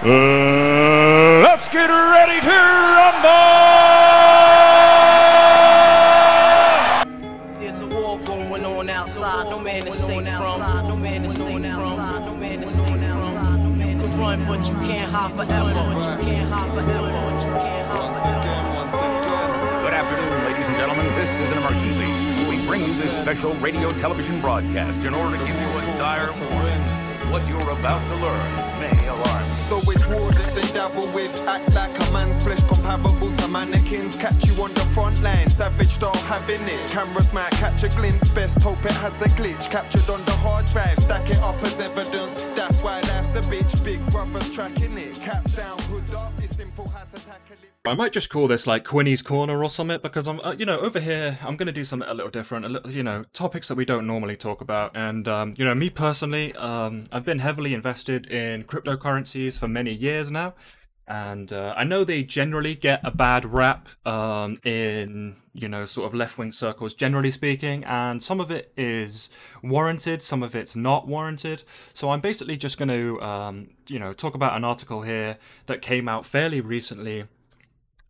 Uh, let's get ready to rumble! There's a war going on outside. No man is safe from. No man is safe from. No man is safe from. You can run, but you can't hide forever. But you can't hide forever. But you can't hide forever. again, once again. Good afternoon, ladies and gentlemen. This is an emergency. We bring you this special radio television broadcast in order to give you a dire warning. What you're about to learn may alarm. So it's war that they dabble with. Act like a man's flesh comparable to mannequins. Catch you on the front line, savage style having it. Cameras might catch a glimpse, best hope it has a glitch. Captured on the hard drive, stack it up as evidence. That's why life's a bitch. Big brother's tracking it. Cap down, hood up. It's simple how to tackle it. I might just call this like Quinny's Corner or something because I'm, uh, you know, over here I'm going to do something a little different, a little, you know, topics that we don't normally talk about. And, um, you know, me personally, um, I've been heavily invested in cryptocurrencies for many years now. And uh, I know they generally get a bad rap um, in, you know, sort of left wing circles, generally speaking. And some of it is warranted, some of it's not warranted. So I'm basically just going to, um, you know, talk about an article here that came out fairly recently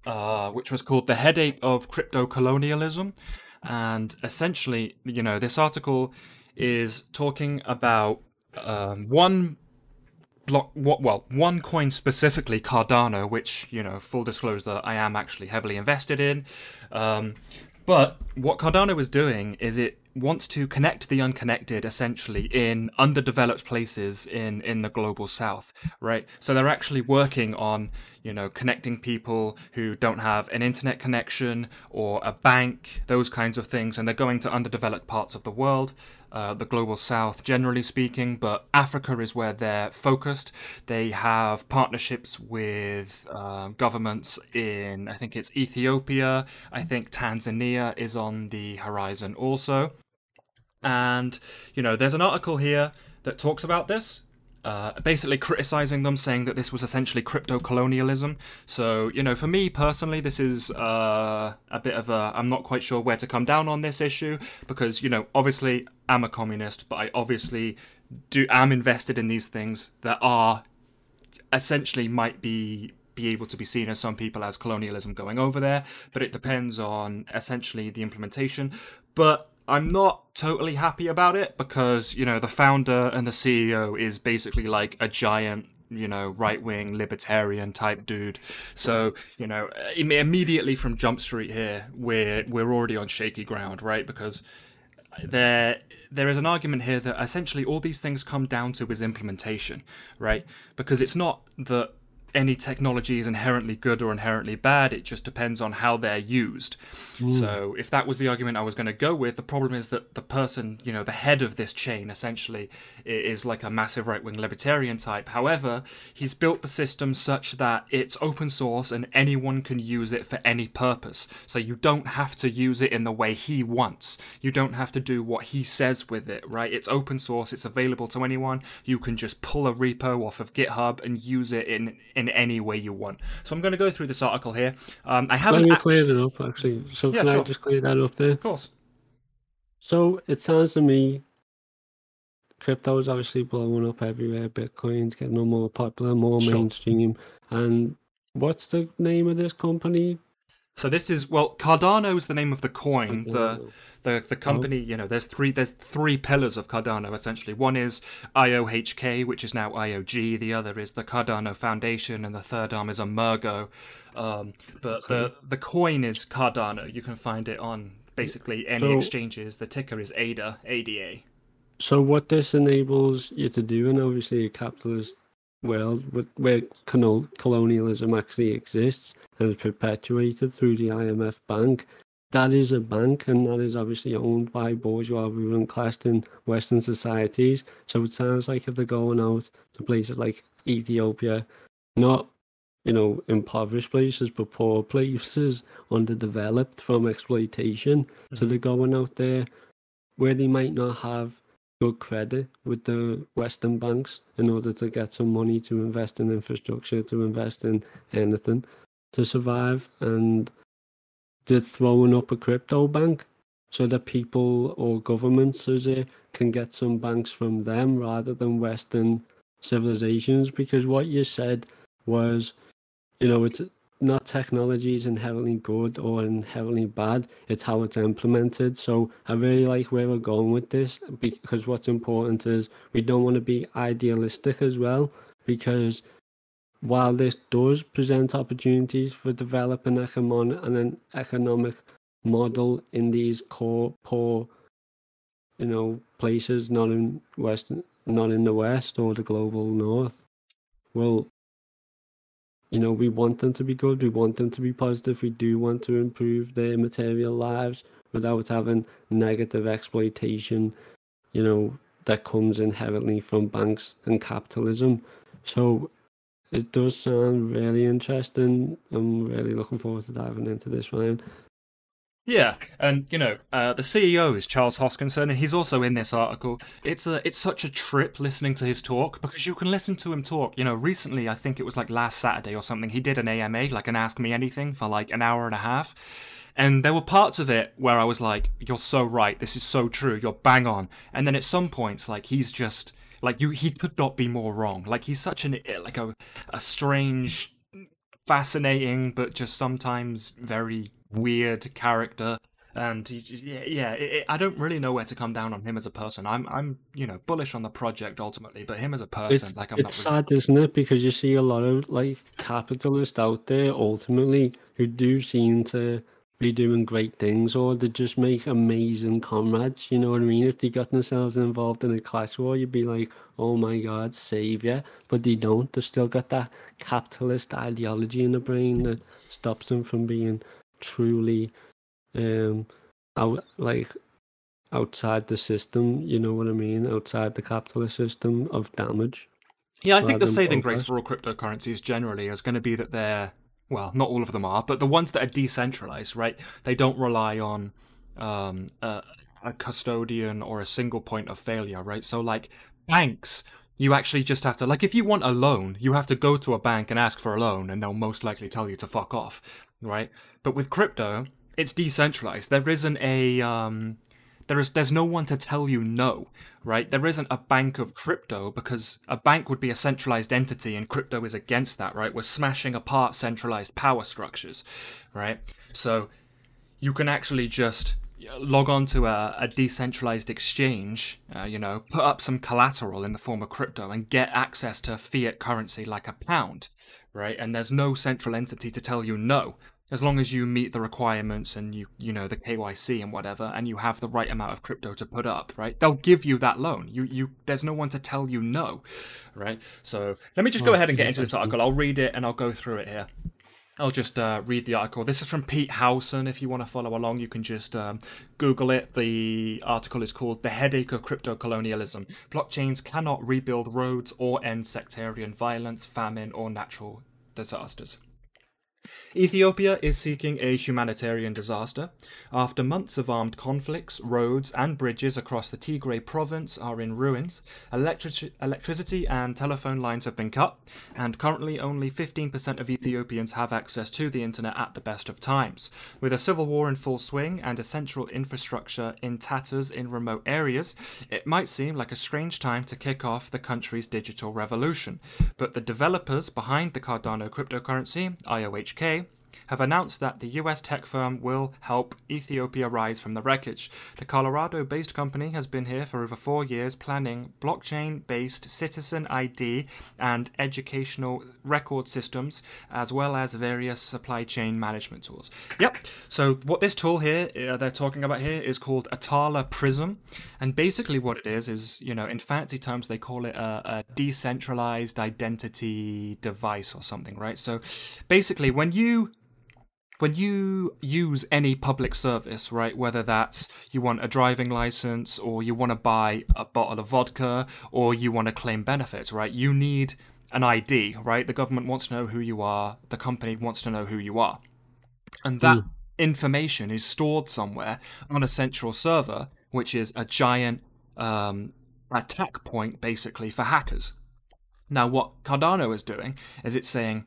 uh, which was called The Headache of Crypto Colonialism. And essentially, you know, this article is talking about um, one block, well, one coin specifically, Cardano, which, you know, full disclosure, I am actually heavily invested in. Um, but what Cardano is doing is it wants to connect the unconnected essentially in underdeveloped places in in the global south right? So they're actually working on you know connecting people who don't have an internet connection or a bank those kinds of things and they're going to underdeveloped parts of the world uh, the global south generally speaking but africa is where they're focused. They have partnerships with uh, governments in i think it's ethiopia i think tanzania is on the horizon also and, you know, there's an article here that talks about this, uh, basically criticizing them, saying that this was essentially crypto colonialism. So, you know, for me personally, this is uh, a bit of a. I'm not quite sure where to come down on this issue because, you know, obviously I'm a communist, but I obviously do am invested in these things that are essentially might be be able to be seen as some people as colonialism going over there, but it depends on essentially the implementation. But I'm not totally happy about it because, you know, the founder and the CEO is basically like a giant you know, right wing libertarian type dude. So, you know, uh, im- immediately from Jump Street here, we're we're already on shaky ground, right? Because there there is an argument here that essentially all these things come down to is implementation, right? Because it's not that any technology is inherently good or inherently bad, it just depends on how they're used. Mm. So, if that was the argument I was going to go with, the problem is that the person, you know, the head of this chain essentially is like a massive right wing libertarian type. However, he's built the system such that it's open source and anyone can use it for any purpose. So, you don't have to use it in the way he wants. You don't have to do what he says with it, right? It's open source, it's available to anyone. You can just pull a repo off of GitHub and use it in in any way you want. So I'm going to go through this article here. Um, I haven't me actu- clear it up, actually. So Yeah, can I just clear that up there? Of course. So it sounds to me, crypto is obviously blowing up everywhere. Bitcoin's getting more popular, more Sure. mainstream. And what's the name of this company? So this is well, Cardano is the name of the coin. The the the company, you know, there's three there's three pillars of Cardano essentially. One is IOHK, which is now IOG. The other is the Cardano Foundation, and the third arm is Emurgo. Um, but the the coin is Cardano. You can find it on basically any So- exchanges. The ticker is ADA, ADA. So what this enables you to do and obviously a capitalist world where colonialism actually exists and is perpetuated through the IMF bank, that is a bank and that is obviously owned by bourgeois ruling class in Western societies. So it sounds like if they're going out to places like Ethiopia, not you know, impoverished places, but poor places, underdeveloped from exploitation. So mm-hmm. they're going out there where they might not have good credit with the Western banks in order to get some money to invest in infrastructure, to invest in anything to survive. And they're throwing up a crypto bank so that people or governments as it can get some banks from them rather than Western civilizations. Because what you said was, you know, it's not technology is inherently good or inherently bad. It's how it's implemented. So I really like where we're going with this because what's important is we don't want to be idealistic as well because while this does present opportunities for developing an economic model in these core poor you know places not in western not in the west or the global north well you know we want them to be good we want them to be positive we do want to improve their material lives without having negative exploitation you know that comes inherently from banks and capitalism. So it does sound really interesting. I'm really looking forward to diving into this ryan yeah, and you know, uh, the CEO is Charles Hoskinson, and he's also in this article. It's a, it's such a trip listening to his talk because you can listen to him talk. You know, recently I think it was like last Saturday or something. He did an AMA, like an Ask Me Anything, for like an hour and a half, and there were parts of it where I was like, "You're so right. This is so true. You're bang on." And then at some points, like he's just like you, he could not be more wrong. Like he's such an like a a strange, fascinating, but just sometimes very weird character and yeah, yeah it, it, I don't really know where to come down on him as a person. I'm, I'm, you know, bullish on the project ultimately, but him as a person, it's, like, I'm it's not. Really... sad, isn't it? Because you see a lot of like capitalists out there ultimately who do seem to be doing great things, or they just make amazing comrades. You know what I mean? If they got themselves involved in a clash war, you'd be like, "Oh my God, savior!" But they don't. They've still got that capitalist ideology in the brain that stops them from being truly um out like outside the system you know what i mean? Outside the capitalist system of damage yeah i think the saving grace for all cryptocurrencies generally is going to be that they're well not all of them are but the ones that are decentralized right? They don't rely on um a, a custodian or a single point of failure right? So like banks you actually just have to like if you want a loan you have to go to a bank and ask for a loan and they'll most likely tell you to fuck off right? But with crypto, it's decentralized. There isn't a um, there is there's no one to tell you no, right? There isn't a bank of crypto because a bank would be a centralized entity and crypto is against that, right? We're smashing apart centralized power structures, right? So you can actually just log on to a, a decentralized exchange, uh, you know, put up some collateral in the form of crypto and get access to fiat currency like a pound, right? And there's no central entity to tell you no. As long as you meet the requirements and you you know the KYC and whatever, and you have the right amount of crypto to put up, right? They'll give you that loan. You you there's no one to tell you no, right? So let me just go ahead and get into this article. I'll read it and I'll go through it here. I'll just uh, read the article. This is from Pete Howson. If you want to follow along, you can just um, Google it. The article is called The Headache of Crypto Colonialism. Blockchains cannot rebuild roads or end sectarian violence, famine, or natural disasters. Ethiopia is seeking a humanitarian disaster. After months of armed conflicts, roads and bridges across the Tigray province are in ruins, electric- electricity and telephone lines have been cut, and currently only 15% of Ethiopians have access to the internet at the best of times. With a civil war in full swing and essential infrastructure in tatters in remote areas, it might seem like a strange time to kick off the country's digital revolution. But the developers behind the Cardano cryptocurrency, IOHK, HK have announced that the US tech firm will help Ethiopia rise from the wreckage. The Colorado based company has been here for over four years planning blockchain based citizen ID and educational record systems, as well as various supply chain management tools. Yep, so what this tool here uh, they're talking about here is called Atala Prism. And basically, what it is, is, you know, in fancy terms, they call it a, a decentralized identity device or something, right? So basically, when you when you use any public service, right, whether that's you want a driving license or you want to buy a bottle of vodka or you want to claim benefits, right, you need an ID, right? The government wants to know who you are, the company wants to know who you are. And that mm. information is stored somewhere on a central server, which is a giant um, attack point basically for hackers. Now, what Cardano is doing is it's saying,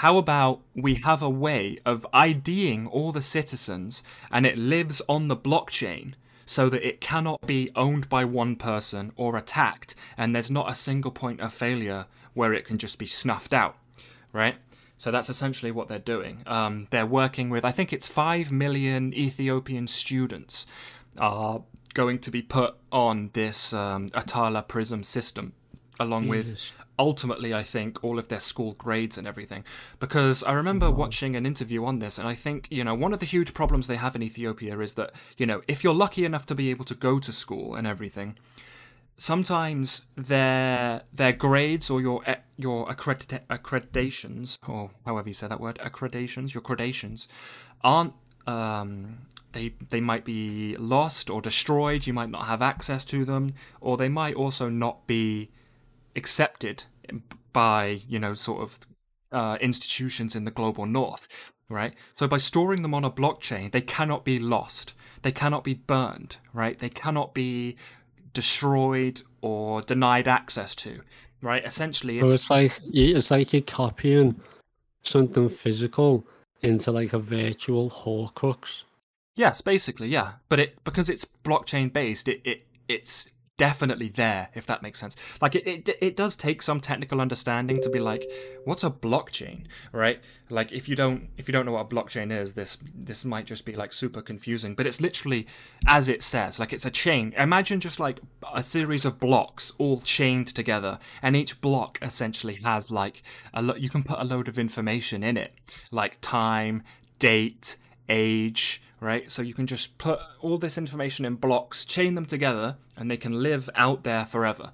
how about we have a way of IDing all the citizens and it lives on the blockchain so that it cannot be owned by one person or attacked and there's not a single point of failure where it can just be snuffed out, right? So that's essentially what they're doing. Um, they're working with, I think it's 5 million Ethiopian students are going to be put on this um, Atala Prism system, along with Jesus. Ultimately, I think, all of their school grades and everything. Because I remember watching an interview on this, and I think, you know, one of the huge problems they have in Ethiopia is that, you know, if you're lucky enough to be able to go to school and everything, sometimes their their grades or your e- your accredita- accreditations or however you say that word accreditations your gradations aren't um, they they might be lost or destroyed you might not have access to them or they might also not be accepted by you know sort of uh, institutions in the global north right so by storing them on a blockchain they cannot be lost they cannot be burned right they cannot be destroyed or denied access to right essentially So it's it's like it's like you're copying something physical into like a virtual Horcrux. Yes, basically, yeah. But it because it's blockchain based, it, it it's definitely there, if that makes sense. Like it, it it does take some technical understanding to be like, what's a blockchain, right? Like if you don't if you don't know what a blockchain is, this this might just be like super confusing. But it's literally as it says, like it's a chain. Imagine just like a series of blocks all chained together, and each block essentially has like a lo- you can put a load of information in it, like time, date, age, right? So you can just put all this information in blocks, chain them together, and they can live out there forever.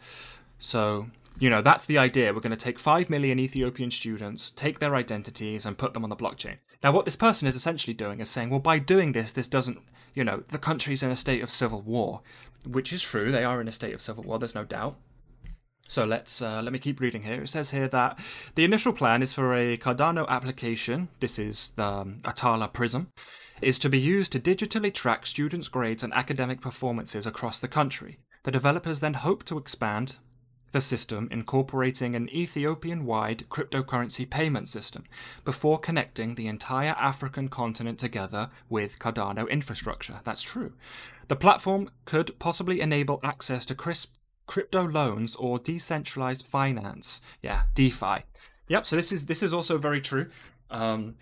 So, you know, that's the idea. We're going to take 5 million Ethiopian students, take their identities, and put them on the blockchain. Now, what this person is essentially doing is saying, well, by doing this, this doesn't, you know, the country's in a state of civil war, which is true. They are in a state of civil war, there's no doubt. So let's uh, let me keep reading here. It says here that the initial plan is for a Cardano application. This is the um, Atala Prism, is to be used to digitally track students' grades and academic performances across the country. The developers then hope to expand the system, incorporating an Ethiopian-wide cryptocurrency payment system before connecting the entire African continent together with Cardano infrastructure. That's true. The platform could possibly enable access to crisp crypto loans or decentralized finance. Yeah, DeFi. Yep. So this is this is also very true. Um,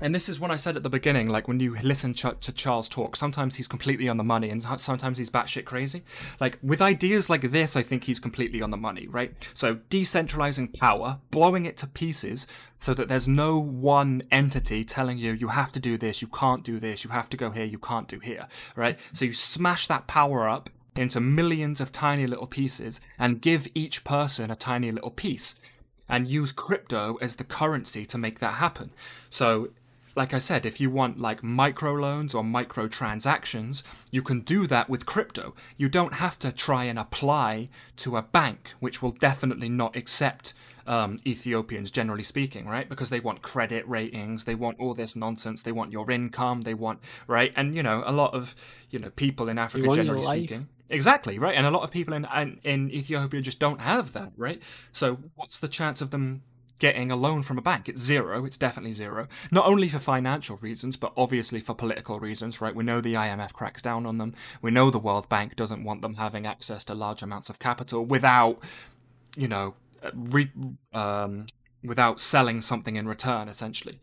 and this is what I said at the beginning. Like when you listen ch- to Charles talk, sometimes he's completely on the money, and sometimes he's batshit crazy. Like with ideas like this, I think he's completely on the money, right? So decentralizing power, blowing it to pieces, so that there's no one entity telling you you have to do this, you can't do this, you have to go here, you can't do here, right? So you smash that power up into millions of tiny little pieces and give each person a tiny little piece and use crypto as the currency to make that happen. So, like I said, if you want like microloans or microtransactions, you can do that with crypto. You don't have to try and apply to a bank, which will definitely not accept um, Ethiopians, generally speaking, right? Because they want credit ratings, they want all this nonsense, they want your income, they want, right? And, you know, a lot of, you know, people in Africa, generally speaking. Exactly, right? And a lot of people in, in in Ethiopia just don't have that, right? So what's the chance of them getting a loan from a bank? It's zero. It's definitely zero. Not only for financial reasons, but obviously for political reasons, right? We know the IMF cracks down on them. We know the World Bank doesn't want them having access to large amounts of capital without, you know, re- um, without selling something in return, essentially.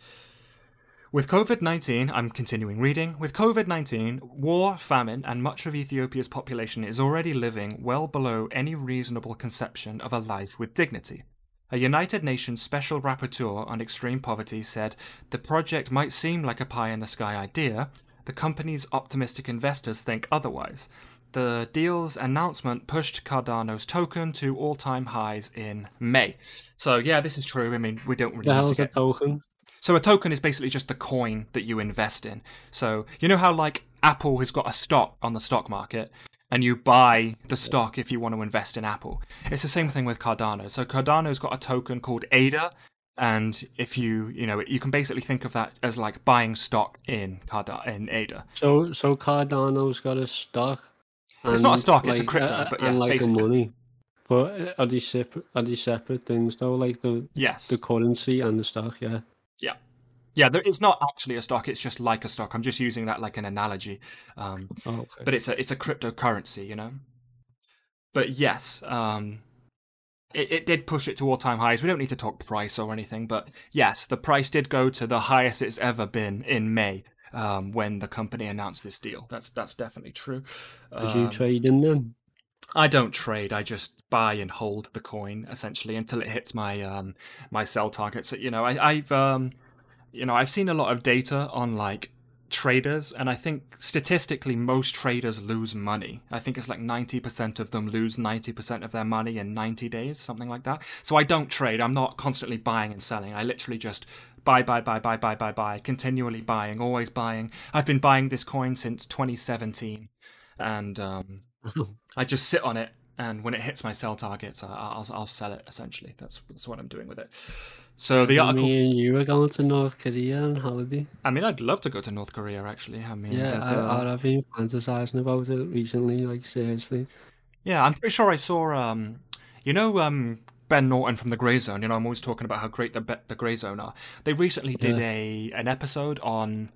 With COVID 19, I'm continuing reading. With COVID 19, war, famine, and much of Ethiopia's population is already living well below any reasonable conception of a life with dignity. A United Nations Special Rapporteur on Extreme Poverty said the project might seem like a pie in the sky idea. The company's optimistic investors think otherwise. The deal's announcement pushed Cardano's token to all time highs in May. So, yeah, this is true. I mean, we don't really The have to a get token? so a token is basically just the coin that you invest in. So you know how like Apple has got a stock on the stock market and you buy the stock if you want to invest in Apple. It's the same thing with Cardano. So Cardano's got a token called ADA and if you, you know, you can basically think of that as like buying stock in Cardano in ADA. So so Cardano's got a stock. It's not a stock, it's a like, crypto, uh, but yeah, and like basically. a money. But are they separate? Are they separate things though? Like the Yes. the currency and the stock? Yeah. Yeah. There, it's not actually a stock, it's just like a stock. I'm just using that like an analogy. Um, Oh, okay. but it's a it's a cryptocurrency, you know. But yes, um, it, it did push it to all time highs. We don't need to talk price or anything, but yes, the price did go to the highest it's ever been in May um, when the company announced this deal. That's that's definitely true. As you trade in them? I don't trade. I just buy and hold the coin essentially until it hits my um my sell targets. You know, I, I've um you know I've seen a lot of data on like traders, and I think statistically most traders lose money. I think it's like ninety percent of them lose ninety percent of their money in ninety days, something like that. So I don't trade. I'm not constantly buying and selling. I literally just buy, buy, buy, buy, buy, buy, buy, continually buying, always buying. I've been buying this coin since 2017, and um, I just sit on it, and when it hits my sell targets, I, I'll I'll sell it. Essentially, that's that's what I'm doing with it. So the article. Me and you are going to North Korea on holiday. I mean, I'd love to go to North Korea. Actually, I mean, Yeah, I, uh, I've been fantasizing about it recently. Like seriously. yeah, I'm pretty sure I saw. Um, you know, um, Ben Norton from the Grey Zone. You know, I'm always talking about how great the the Grey Zone are. They recently did Yeah. a an episode on.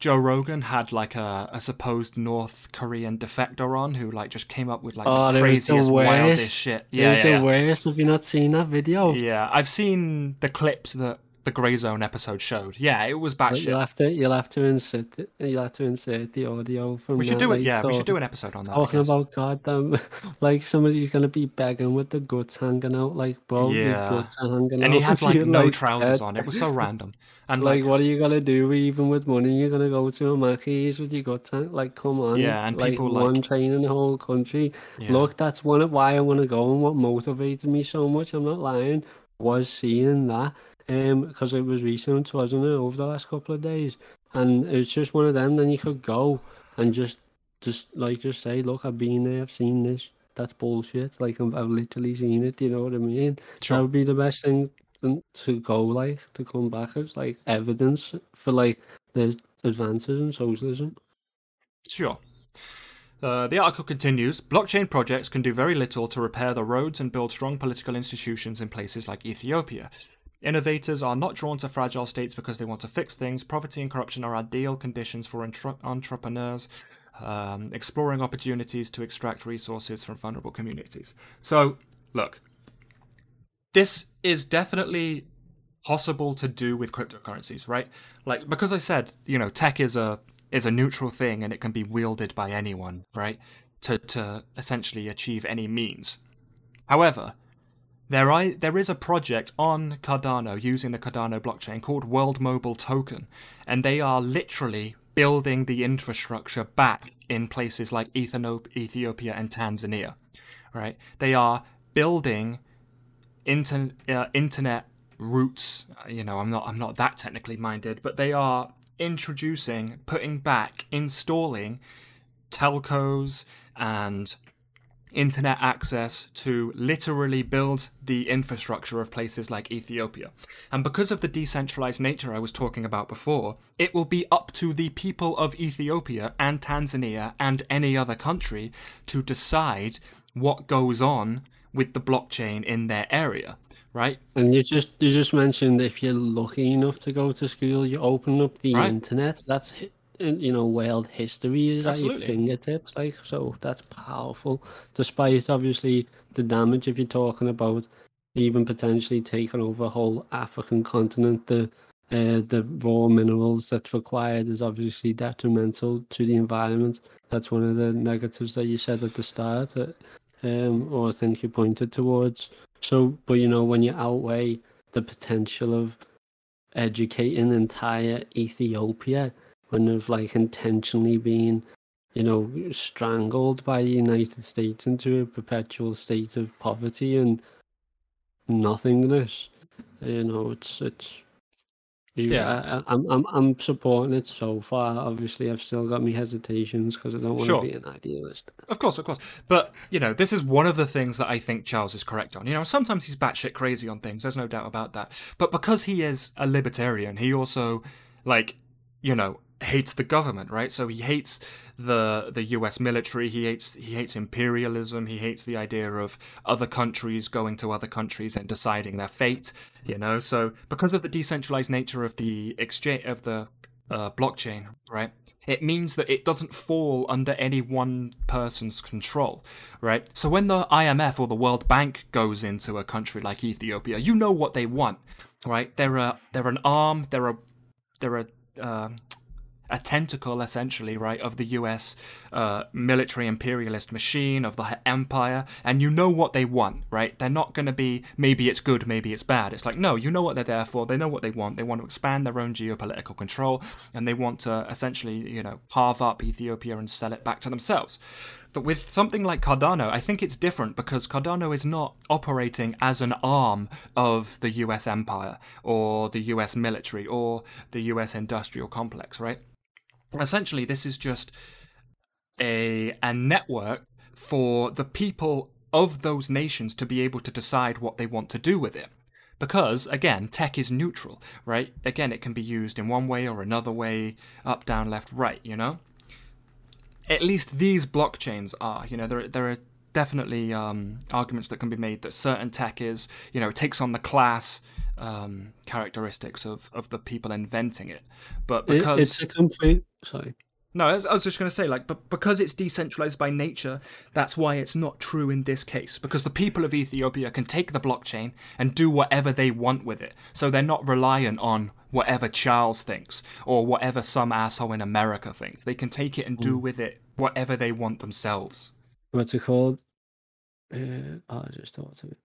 Joe Rogan had like a, a supposed North Korean defector on who like just came up with like Oh, the was the craziest, wildest shit. It Yeah, was yeah, the yeah. worst. Have you not seen that video? Yeah, I've seen the clips that the Grey Zone episode showed. Yeah, it was But You'll have to you'll have to insert it, you'll have to insert the audio from. We should do it. like, Yeah, we should do an episode on that. Talking about goddamn, like somebody's gonna be begging with the guts hanging out, like bro, Yeah. the guts hanging and he had like no trousers dead. on. It was so random. And Like, like, what are you gonna do? Even with money, you're gonna go to a Mackey's with your guts hang- Like, come on. Yeah, and like, people, one like- train in the whole country. Yeah. Look, that's one of why I want to go and what motivated me so much. I'm not lying. Was seeing that, um, because it was recent, wasn't it, over the last couple of days, and it's just one of them. Then you could go and just, just like, just say, look, I've been there, I've seen this. That's bullshit. Like, I've, I've literally seen it. You know what I mean? Sure. That would be the best thing to go like to come back as like evidence for like the advances in socialism. Sure. Uh, the article continues Blockchain projects can do very little to repair the roads and build strong political institutions in places like Ethiopia. Innovators are not drawn to fragile states because they want to fix things. Poverty and corruption are ideal conditions for entre- entrepreneurs um, exploring opportunities to extract resources from vulnerable communities. So, look, this is definitely possible to do with cryptocurrencies, right? Like because I said, you know, tech is a is a neutral thing and it can be wielded by anyone, right? To to essentially achieve any means. However, there I there is a project on Cardano using the Cardano blockchain called World Mobile Token, and they are literally building the infrastructure back in places like Ethiopia and Tanzania, right? They are building inter- uh, internet routes. You know, I'm not I'm not that technically minded, but they are introducing, putting back, installing telcos and internet access to literally build the infrastructure of places like Ethiopia. And because of the decentralized nature I was talking about before, it will be up to the people of Ethiopia and Tanzania and any other country to decide what goes on with the blockchain in their area, right? And you just you just mentioned if you're lucky enough to go to school, you open up the Right. internet. That's you know world history is at your fingertips. Like so, that's powerful. Despite obviously the damage, if you're talking about even potentially taking over a whole African continent, the uh, the raw minerals that's required is obviously detrimental to the environment. That's one of the negatives that you said at the start, uh, um, or I think you pointed towards. So, but you know, when you outweigh the potential of educating entire Ethiopia, when they've like intentionally been, you know, strangled by the United States into a perpetual state of poverty and nothingness, you know, it's it's. Yeah. I, I, I'm I'm I'm supporting it so far. Obviously, I've still got my hesitations because I don't want Sure. to be an idealist. Of course, of course. But, you know, this is one of the things that I think Charles is correct on. You know, sometimes he's batshit crazy on things, there's no doubt about that. But because he is a libertarian, he also, like, you know, hates the government, right? So he hates the the US military, he hates he hates imperialism, he hates the idea of other countries going to other countries and deciding their fate, you know. So because of the decentralized nature of the exchange of the uh, blockchain, right? It means that it doesn't fall under any one person's control, right? So when the IMF or the World Bank goes into a country like Ethiopia, you know what they want, right? They're a they're an arm, they're a they're a uh, a tentacle essentially right of the US uh, military imperialist machine of the empire and you know what they want right? They're not going to be maybe it's good maybe it's bad. It's like no you know what they're there for. They know what they want. They want to expand their own geopolitical control and they want to essentially you know carve up Ethiopia and sell it back to themselves. But with something like Cardano, I think it's different because Cardano is not operating as an arm of the US empire or the US military or the US industrial complex, right? Essentially this is just a a network for the people of those nations to be able to decide what they want to do with it. Because again tech is neutral right? Again it can be used in one way or another way up down left right you know? At least these blockchains are you know? There there are definitely um, arguments that can be made that certain tech is you know takes on the class um, characteristics of, of the people inventing it. But because it, it's a complete sorry. No, I was, I was just going to say, like, but because it's decentralized by nature, that's why it's not true in this case. Because the people of Ethiopia can take the blockchain and do whatever they want with it. So they're not reliant on whatever Charles thinks or whatever some asshole in America thinks. They can take it and do mm. with it whatever they want themselves. What's it called? Uh, oh, I just thought of it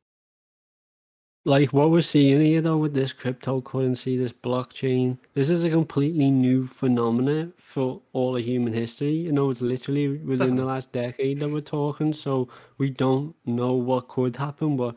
like what we're seeing here though with this cryptocurrency, this blockchain, this is a completely new phenomenon for all of human history. You know, it's literally within Definitely. the last decade that we're talking. So we don't know what could happen, what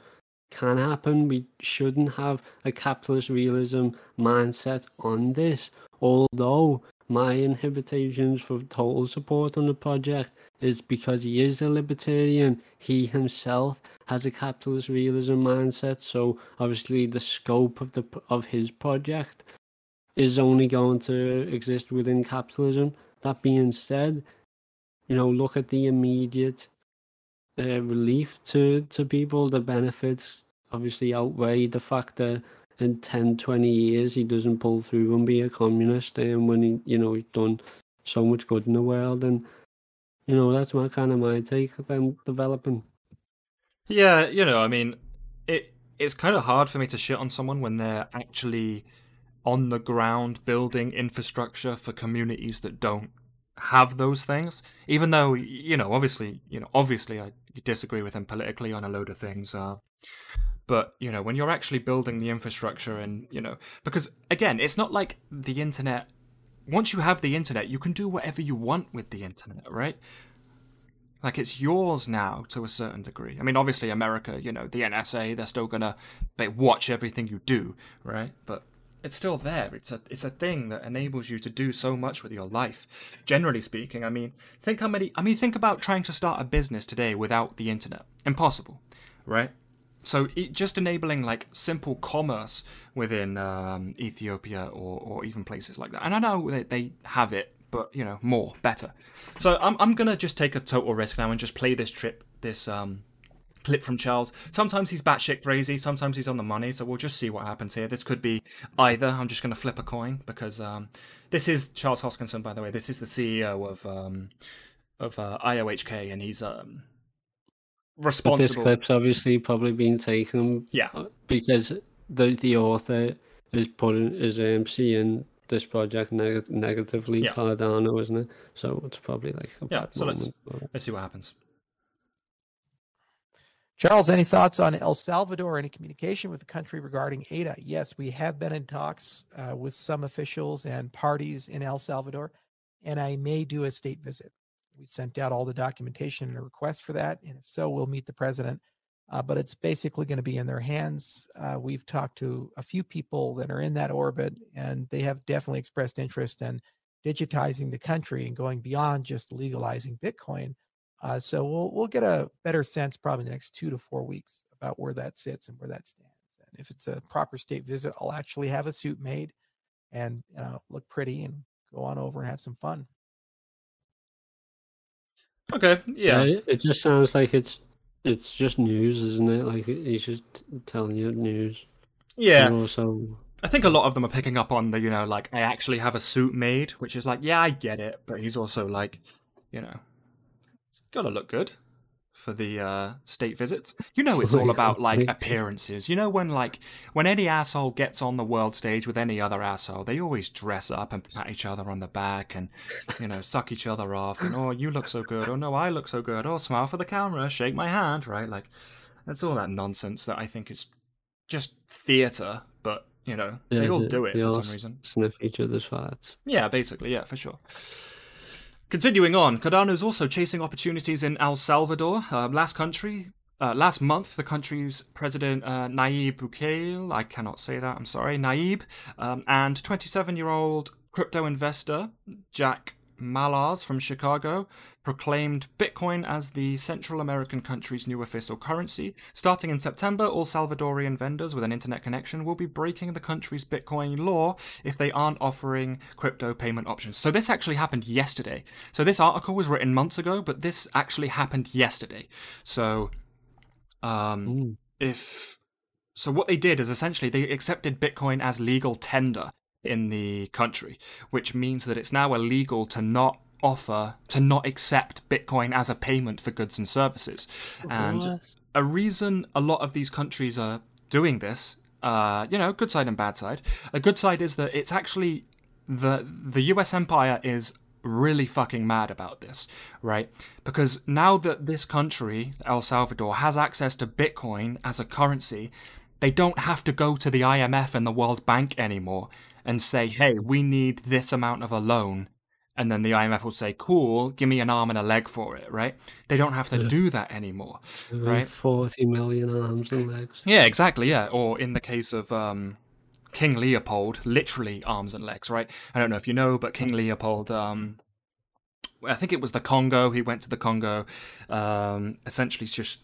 can happen. We shouldn't have a capitalist realism mindset on this. Although my inhibitations for total support on the project is because he is a libertarian. He himself has a capitalist realism mindset, so obviously the scope of the of his project is only going to exist within capitalism. That being said, you know, look at the immediate uh, relief to to people. The benefits obviously outweigh the fact that in 10, 20 years he doesn't pull through and be a communist and when he you know he's done so much good in the world and you know that's my kind of my take them developing. Yeah you know i mean it it's kind of hard for me to shit on someone when they're actually on the ground building infrastructure for communities that don't have those things even though you know obviously you know obviously i disagree with him politically on a load of things uh, but you know when you're actually building the infrastructure and you know because again it's not like the internet once you have the internet you can do whatever you want with the internet right? Like it's yours now to a certain degree. I mean obviously america you know the nsa they're still gonna they watch everything you do right? But it's still there. It's a it's a thing that enables you to do so much with your life. Generally speaking i mean think how many i mean think about trying to start a business today without the internet. Impossible right so it, just enabling like simple commerce within um, Ethiopia or, or even places like that. And I know that they have it, but you know more, better. So I'm I'm gonna just take a total risk now and just play this trip, this um, clip from Charles. Sometimes he's batshit crazy, sometimes he's on the money. So we'll just see what happens here. This could be either. I'm just gonna flip a coin because um, this is Charles Hoskinson, by the way. This is the CEO of um, of uh, IOHK, and he's um, responsible. But this clip's obviously probably being taken. Yeah. Because the the author is putting is um, seeing this project neg- negatively yeah. Cardano, isn't it? So it's probably like yeah. so let's let's see what happens. Charles, any thoughts on El Salvador? Any communication with the country regarding ADA? Yes, we have been in talks uh, with some officials and parties in El Salvador, and I may do a state visit we sent out all the documentation and a request for that. And if so, we'll meet the president. Uh, but it's basically going to be in their hands. Uh, we've talked to a few people that are in that orbit, and they have definitely expressed interest in digitizing the country and going beyond just legalizing Bitcoin. Uh, so we'll we'll get a better sense probably in the next two to four weeks about where that sits and where that stands. And if it's a proper state visit, I'll actually have a suit made and you know, look pretty and go on over and have some fun. Okay, yeah. yeah. It just sounds like it's it's just news, isn't it? Like he's just telling you news. Yeah. also, I think a lot of them are picking up on the, you know, like I actually have a suit made, which is like, yeah, I get it, but he's also like, you know, it's gotta look good for the uh, state visits. You know, it's all about like appearances. You know, when like when any asshole gets on the world stage with any other asshole, they always dress up and pat each other on the back and you know suck each other off and oh you look so good, oh no I look so good, oh smile for the camera, shake my hand, right? Like that's all that nonsense that I think is just theatre, but you know Yeah, they all do it for some reason. Sniff each other's farts. Yeah, basically, yeah, for sure. Continuing on, Cardano's also chasing opportunities in El Salvador. Uh, last country, uh, last month, the country's president uh, Nayib Bukele, I cannot say that, I'm sorry, Nayib, um, and 27-year-old crypto investor Jack Mallers from Chicago proclaimed Bitcoin as the Central American country's new official currency. Starting in September, all Salvadorian vendors with an internet connection will be breaking the country's Bitcoin law if they aren't offering crypto payment options. So this actually happened yesterday. So this article was written months ago, but this actually happened yesterday. So um, if so what they did is essentially they accepted Bitcoin as legal tender in the country, which means that it's now illegal to not offer to not accept Bitcoin as a payment for goods and services. And What? a reason a lot of these countries are doing this, uh, you know, good side and bad side. A good side is that it's actually the the US empire is really fucking mad about this, right? Because now that this country, El Salvador, has access to Bitcoin as a currency, they don't have to go to the IMF and the World Bank anymore and say, hey, we need this amount of a loan. And then the IMF will say, cool, give me an arm and a leg for it, right? They don't have to do that anymore, right? Forty million arms and legs. Yeah, exactly. Yeah, or in the case of um, King Leopold, literally arms and legs. Right? I don't know if you know, but King Leopold. Um, I think it was the Congo. He went to the Congo, um, essentially just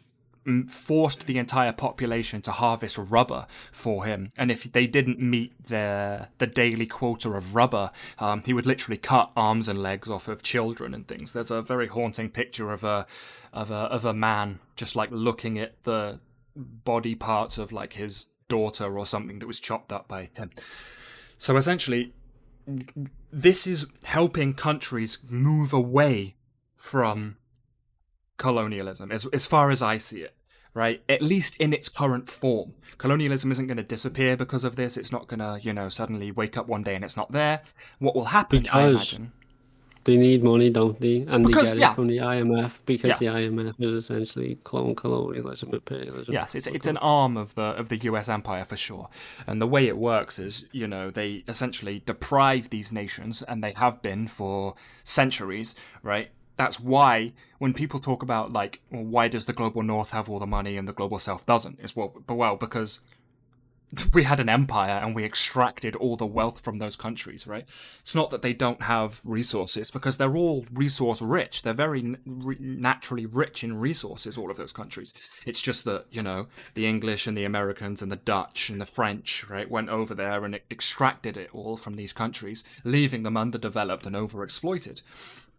forced the entire population to harvest rubber for him. And if they didn't meet their the daily quota of rubber, um, he would literally cut arms and legs off of children and things. There's a very haunting picture of a of a of a man just like looking at the body parts of like his daughter or something that was chopped up by him. So essentially, this is helping countries move away from colonialism, as, as far as I see it, right? At least in its current form. Colonialism isn't going to disappear because of this. It's not going to, you know, suddenly wake up one day and it's not there. What will happen, I Because- imagine. They need money, don't they? And Because- they get yeah. it from the IMF because Yeah. the IMF is essentially clone colonialism, imperialism. Yes, it's it's an arm of the of the U.S. empire for sure. And the way it works is, you know, they essentially deprive these nations, and they have been for centuries, right? That's why when people talk about like, well, why does the global north have all the money and the global south doesn't? It's well, well, because we had an empire and we extracted all the wealth from those countries, right? It's not that they don't have resources because they're all resource rich. They're very re- naturally rich in resources, all of those countries. It's just that, you know, the English and the Americans and the Dutch and the French, right, went over there and extracted it all from these countries, leaving them underdeveloped and overexploited.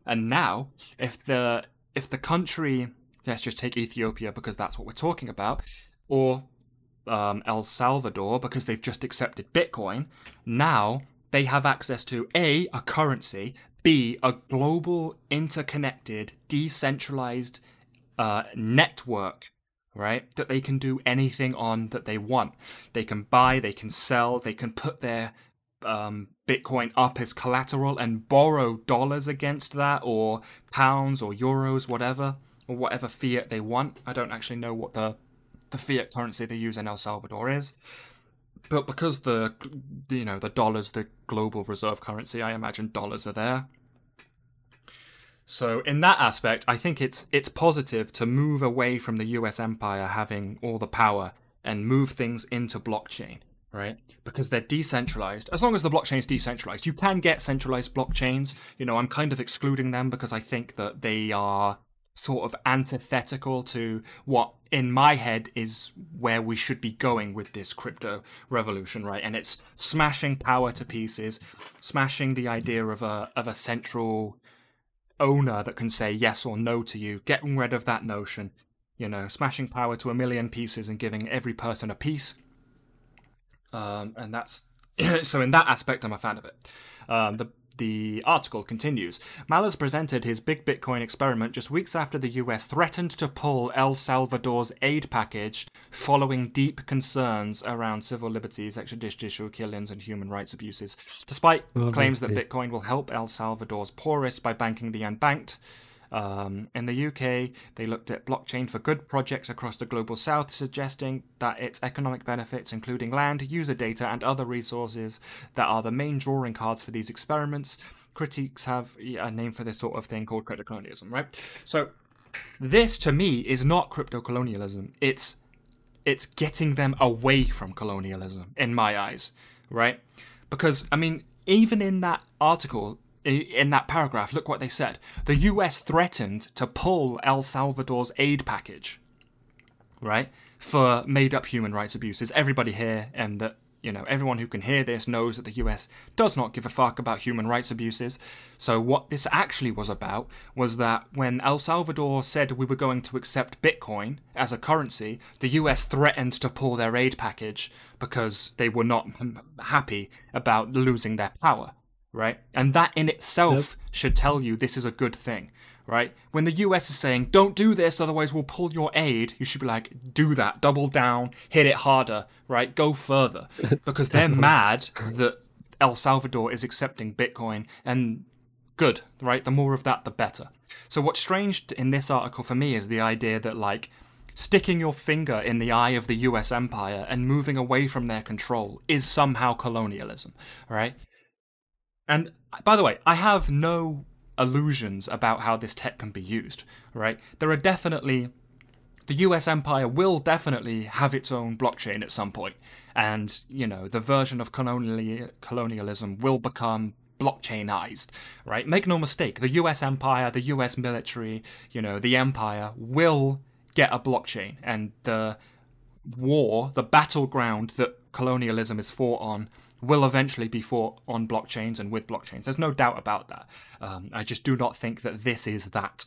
And now, if the if the country, let's just take Ethiopia because that's what we're talking about, or um, El Salvador because they've just accepted Bitcoin. Now they have access to A, a currency, B, a global, interconnected, decentralized uh, network, right? That they can do anything on that they want. They can buy, they can sell, they can put their um, Bitcoin up as collateral and borrow dollars against that, or pounds, or euros, whatever, or whatever fiat they want. I don't actually know what the the fiat currency they use in El Salvador is. But because the you know the dollar's the global reserve currency, I imagine dollars are there. So in that aspect, I think it's it's positive to move away from the US empire having all the power and move things into blockchain, right? Because they're decentralized. As long as the blockchain is decentralized, you can get centralized blockchains. You know, I'm kind of excluding them because I think that they are sort of antithetical to what in my head is where we should be going with this crypto revolution right and it's smashing power to pieces smashing the idea of a of a central owner that can say yes or no to you getting rid of that notion you know smashing power to a million pieces and giving every person a piece um, and that's so in that aspect, I'm a fan of it. Um, the the article continues. Mallers presented his big Bitcoin experiment just weeks after the US threatened to pull El Salvador's aid package following deep concerns around civil liberties, extrajudicial killings, and human rights abuses. Despite claims that Bitcoin will help El Salvador's poorest by banking the unbanked, um, in the UK, they looked at blockchain for good projects across the global south, suggesting that its economic benefits, including land, user data, and other resources that are the main drawing cards for these experiments. Critiques have a name for this sort of thing called crypto colonialism, right? So, this to me is not crypto colonialism. It's it's getting them away from colonialism in my eyes, right? Because I mean, even in that article, in that paragraph, look what they said. The US threatened to pull El Salvador's aid package, right? For made up human rights abuses. Everybody here and that you know, everyone who can hear this knows that the US does not give a fuck about human rights abuses. So, what this actually was about was that when El Salvador said we were going to accept Bitcoin as a currency, the US threatened to pull their aid package because they were not happy about losing their power, right? And that in itself should tell you this is a good thing, right? When the US is saying, don't do this, otherwise we'll pull your aid, you should be like, do that, double down, hit it harder, right? Go further. Because they're mad that El Salvador is accepting Bitcoin, and good, right? The more of that, the better. So, what's strange in this article for me is the idea that, like, sticking your finger in the eye of the US empire and moving away from their control is somehow colonialism, right? And uh, by the way, I have no illusions about how this tech can be used, right? There are definitely the US empire will definitely have its own blockchain at some point, and you know the version of colonial colonialism will become blockchainized, right? Make no mistake, the US empire, the US military, you know, the empire will get a blockchain, and the war, the battleground that colonialism is fought on, will eventually be fought on blockchains and with blockchains. There's no doubt about that. Um, I just do not think that this is that.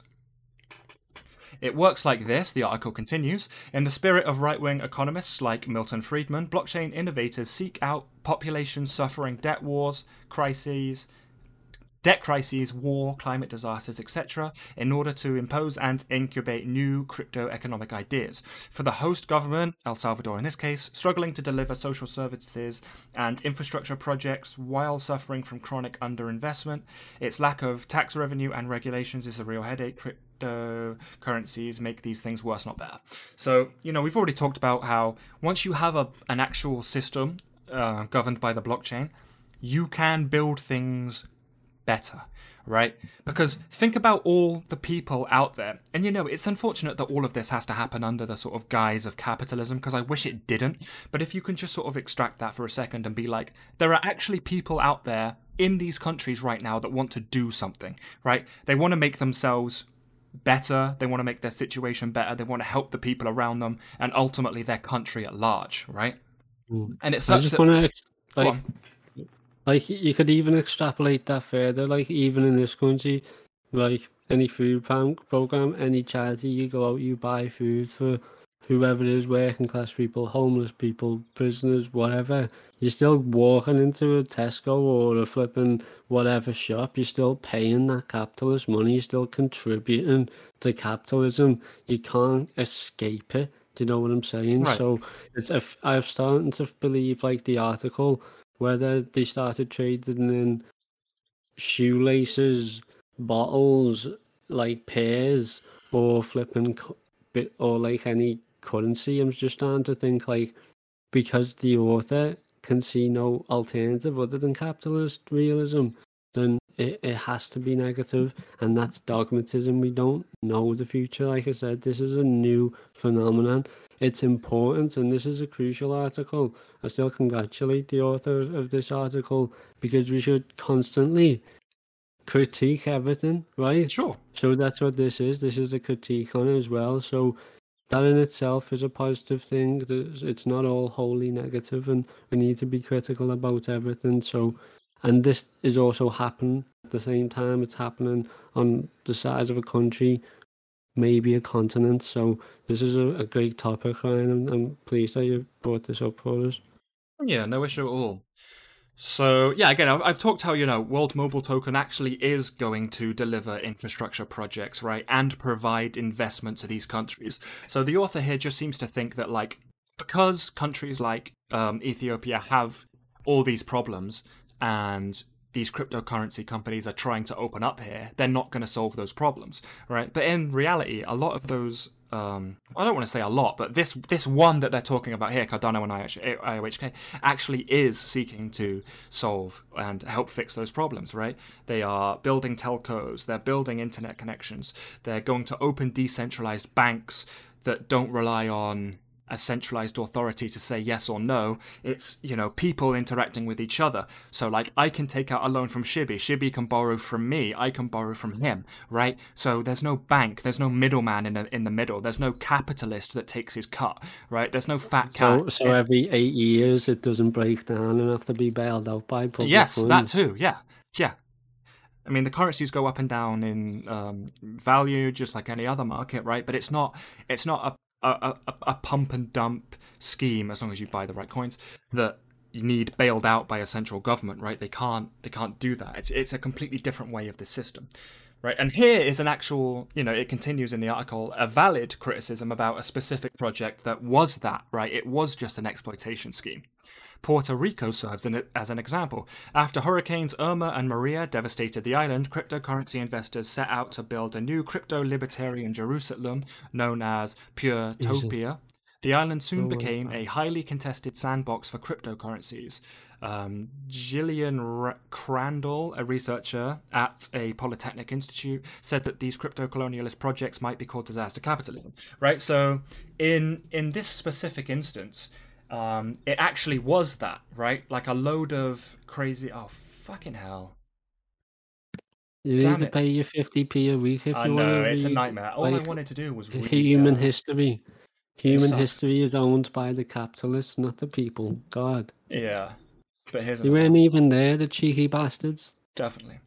It works like this, the article continues. In the spirit of right wing economists like Milton Friedman, blockchain innovators seek out populations suffering debt wars, crises, debt crises, war, climate disasters, etc., in order to impose and incubate new crypto economic ideas. For the host government, El Salvador in this case, struggling to deliver social services and infrastructure projects while suffering from chronic underinvestment, its lack of tax revenue and regulations is a real headache. Cryptocurrencies make these things worse, not better. So, you know, we've already talked about how once you have a, an actual system uh, governed by the blockchain, you can build things better, right? Because think about all the people out there. And you know, it's unfortunate that all of this has to happen under the sort of guise of capitalism, because I wish it didn't. But if you can just sort of extract that for a second and be like, there are actually people out there in these countries right now that want to do something, right? They want to make themselves better, they want to make their situation better, they want to help the people around them, and ultimately their country at large, right? Mm. And it's I such just that. want to like. Like you could even extrapolate that further. Like even in this country, like any food pro- program, any charity, you go out, you buy food for whoever it is, working class people, homeless people, prisoners, whatever. You're still walking into a Tesco or a flipping whatever shop. You're still paying that capitalist money. You're still contributing to capitalism. You can't escape it. Do you know what I'm saying? Right. So it's if I'm starting to believe like the article whether they started trading in shoelaces, bottles, like pears, or flipping bit or like any currency. I'm just starting to think like because the author can see no alternative other than capitalist realism, then it, it has to be negative, and that's dogmatism. We don't know the future. Like I said, this is a new phenomenon. It's important, and this is a crucial article. I still congratulate the author of this article because we should constantly critique everything, right? Sure. So that's what this is. This is a critique on it as well. So that in itself is a positive thing. It's not all wholly negative, and we need to be critical about everything. So, and this is also happening at the same time. It's happening on the size of a country, maybe a continent. So this is a, a great topic, Ryan. I'm, I'm pleased that you brought this up for us. Yeah, no issue at all. So yeah, again, I've, I've talked how you know World Mobile Token actually is going to deliver infrastructure projects, right, and provide investment to these countries. So the author here just seems to think that like because countries like um, Ethiopia have all these problems and these cryptocurrency companies are trying to open up here, they're not going to solve those problems, right? But in reality, a lot of those um, I don't want to say a lot, but this this one that they're talking about here, Cardano and IOHK, actually is seeking to solve and help fix those problems, right? They are building telcos, they're building internet connections, they're going to open decentralized banks that don't rely on a centralized authority to say yes or no. It's, you know, people interacting with each other. So, like, I can take out a loan from Shibi. Shibi can borrow from me. I can borrow from him, right? So there's no bank. There's no middleman in the, in the middle. There's no capitalist that takes his cut, right? There's no fat cat. So, so every eight years it doesn't break down and have to be bailed out by public Yes, funds. that too. Yeah. Yeah. I mean, the currencies go up and down in um, value, just like any other market, right? But it's not it's not a a, a, pump and dump scheme as long as you buy the right coins that you need bailed out by a central government right? They can't they can't do that. It's it's a completely different way of the system right? And here is an actual you know it continues in the article a valid criticism about a specific project that was that right? It was just an exploitation scheme Puerto Rico serves as an example. After hurricanes Irma and Maria devastated the island, cryptocurrency investors set out to build a new crypto libertarian Jerusalem known as Puertopia. The island soon became a highly contested sandbox for cryptocurrencies. Um, Jillian R- Crandall, a researcher at a Polytechnic Institute, said that these crypto colonialist projects might be called disaster capitalism. Right. So, in in this specific instance, um, it actually was that, right? Like a load of crazy. Oh, fucking hell. You Damn need to it. pay your 50p a week if I you want know, it's a nightmare. All I like, wanted to do was read. human uh, history. Human sucks. history is owned by the capitalists, not the people. God. Yeah. But here's You another weren't even there, the cheeky bastards. Definitely.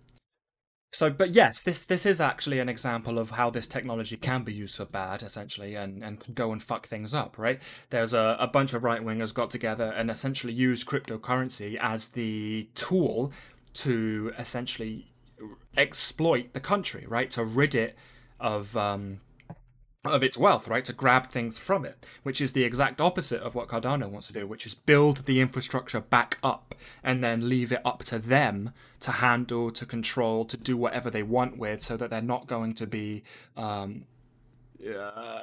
So, but yes, this this is actually an example of how this technology can be used for bad, essentially, and, and go and fuck things up, right? There's a, a bunch of right wingers got together and essentially used cryptocurrency as the tool to essentially exploit the country, right? To rid it of um, of its wealth, right? To grab things from it, which is the exact opposite of what Cardano wants to do, which is build the infrastructure back up and then leave it up to them to handle, to control, to do whatever they want with, so that they're not going to be um, uh,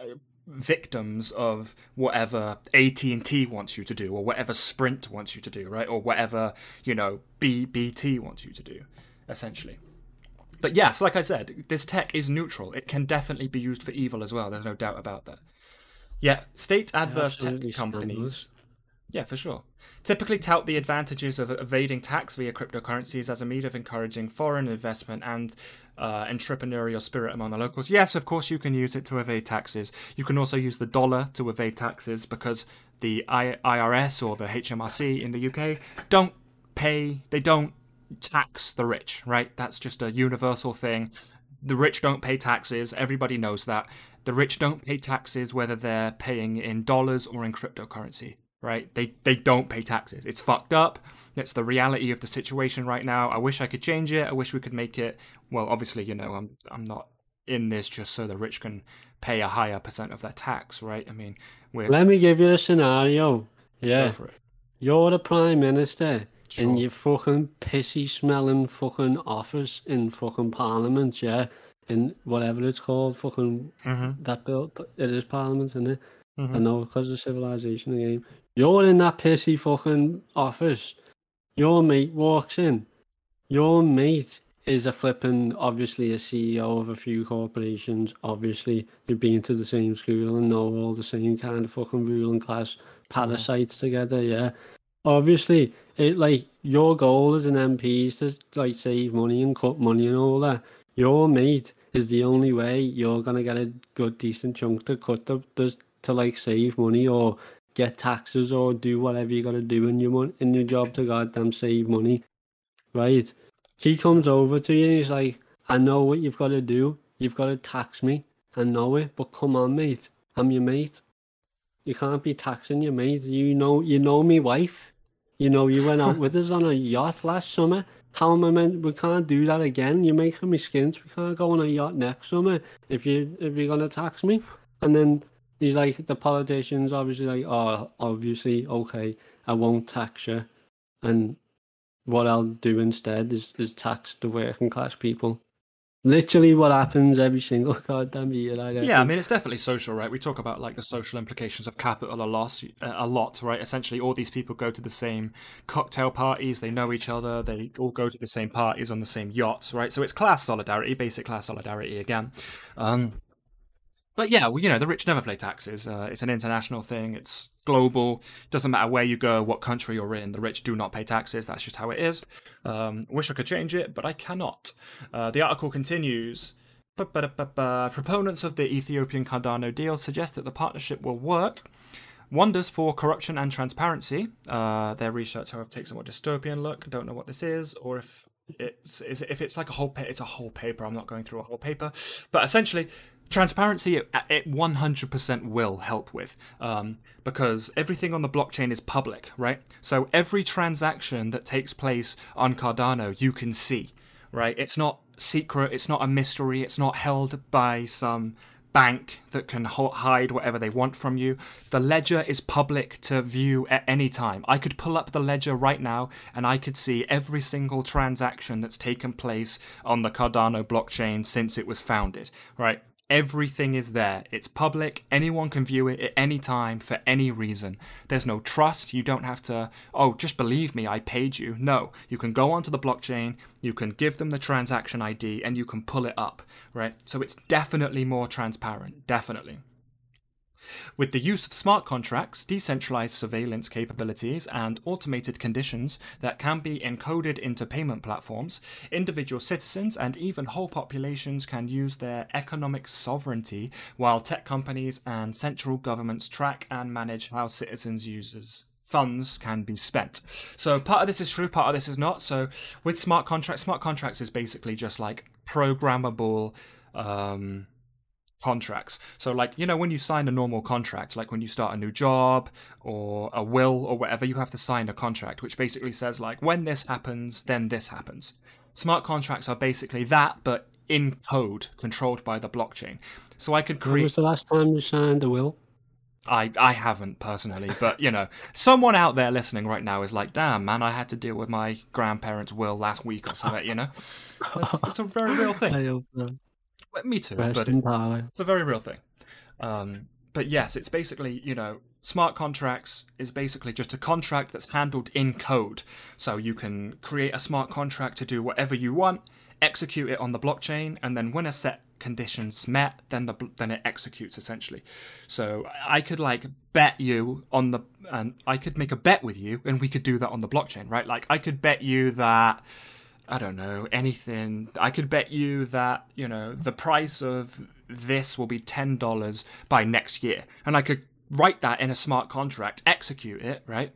victims of whatever AT&T wants you to do or whatever Sprint wants you to do, right? Or whatever, you know, BBT wants you to do, essentially. But yes, like I said, this tech is neutral. It can definitely be used for evil as well. There's no doubt about that. Yeah, state adverse tech companies. scandalous. Yeah, for sure. Typically tout the advantages of evading tax via cryptocurrencies as a means of encouraging foreign investment and uh, entrepreneurial spirit among the locals. Yes, of course, you can use it to evade taxes. You can also use the dollar to evade taxes because the I- IRS or the HMRC in the UK don't pay, they don't tax the rich, right? That's just a universal thing. The rich don't pay taxes. Everybody knows that. The rich don't pay taxes whether they're paying in dollars or in cryptocurrency, right? They they don't pay taxes. It's fucked up. It's the reality of the situation right now. I wish I could change it. I wish we could make it well, obviously, you know, I'm I'm not in this just so the rich can pay a higher percent of their tax, right? I mean, we're Let me give you a scenario. Yeah. You're the prime minister Sure. in your fucking pissy smelling fucking office in fucking parliament, yeah? In whatever it's called, fucking Mm-hmm. that bill. It is parliament, isn't it? I Mhm. know because of civilization again. You're in that pissy fucking office. Your mate walks in. Your mate is a flipping, obviously a CEO of a few corporations. Obviously, you've been to the same school and know all the same kind of fucking ruling class parasites together. Yeah. Obviously, it like your goal as an MP is to like save money and cut money and all that. Your mate is the only way you're gonna get a good decent chunk to cut the, the to like save money or get taxes or do whatever you gotta do in your in your job to goddamn save money. Right? He comes over to you and he's like, I know what you've gotta do. You've gotta tax me. I know it, but come on, mate. I'm your mate. You can't be taxing your mate. You know you know me wife. You know, you went out with us on a yacht last summer. How am I meant? We can't do that again. You're making me skint. We can't go on a yacht next summer if you if you're gonna tax me. And then he's like, the politicians obviously like, oh, obviously, okay, I won't tax you. And what I'll do instead is is tax the working class people. Literally, what happens every single goddamn year. I Yeah, I mean, it's definitely social, right? We talk about like the social implications of capital a lot, a lot, right? Essentially, all these people go to the same cocktail parties, they know each other, they all go to the same parties on the same yachts, right? So it's class solidarity, basic class solidarity again. Um, but yeah, well, you know, the rich never pay taxes. Uh, it's an international thing. It's global. Doesn't matter where you go, what country you're in. The rich do not pay taxes. That's just how it is. Um, wish I could change it, but I cannot. Uh, the article continues. Proponents of the Ethiopian Cardano deal suggest that the partnership will work wonders for corruption and transparency. Uh, their research, however, takes a more dystopian look. Don't know what this is, or if it's if it's like a whole pa- it's a whole paper. I'm not going through a whole paper, but essentially, transparency it, it 100% will help with um, because everything on the blockchain is public right? So every transaction that takes place on cardano you can see right? It's not secret it's not a mystery it's not held by some bank that can hide whatever they want from you. The ledger is public to view at any time. I could pull up the ledger right now and i could see every single transaction that's taken place on the cardano blockchain since it was founded right Everything is there. It's public. Anyone can view it at any time for any reason. There's no trust. You don't have to, oh, just believe me, I paid you. No. You can go onto the blockchain, you can give them the transaction ID, and you can pull it up, right? So it's definitely more transparent. Definitely. With the use of smart contracts, decentralized surveillance capabilities, and automated conditions that can be encoded into payment platforms, individual citizens and even whole populations can use their economic sovereignty while tech companies and central governments track and manage how citizens' users funds can be spent. So part of this is true, part of this is not. So with smart contracts, smart contracts is basically just like programmable um, contracts. So, like, you know, when you sign a normal contract, like when you start a new job or a will or whatever, you have to sign a contract, which basically says, like, when this happens, then this happens. Smart contracts are basically that, but in code, controlled by the blockchain. So I could create. When was the last time you signed a will? I, I haven't personally, but you know, someone out there listening right now is like, damn, man, I had to deal with my grandparents' will last week or something, you know? It's, a very real thing. I hope so. Me too, but it, it's a very real thing. Um, but yes, it's basically you know smart contracts is basically just a contract that's handled in code. So you can create a smart contract to do whatever you want, execute it on the blockchain, and then when a set conditions met, then the then it executes essentially. So I could like bet you on the and I could make a bet with you, and we could do that on the blockchain, right? Like I could bet you that I don't know, anything. I could bet you that, you know, the price of this will be $10 by next year. And I could write that in a smart contract, execute it, right?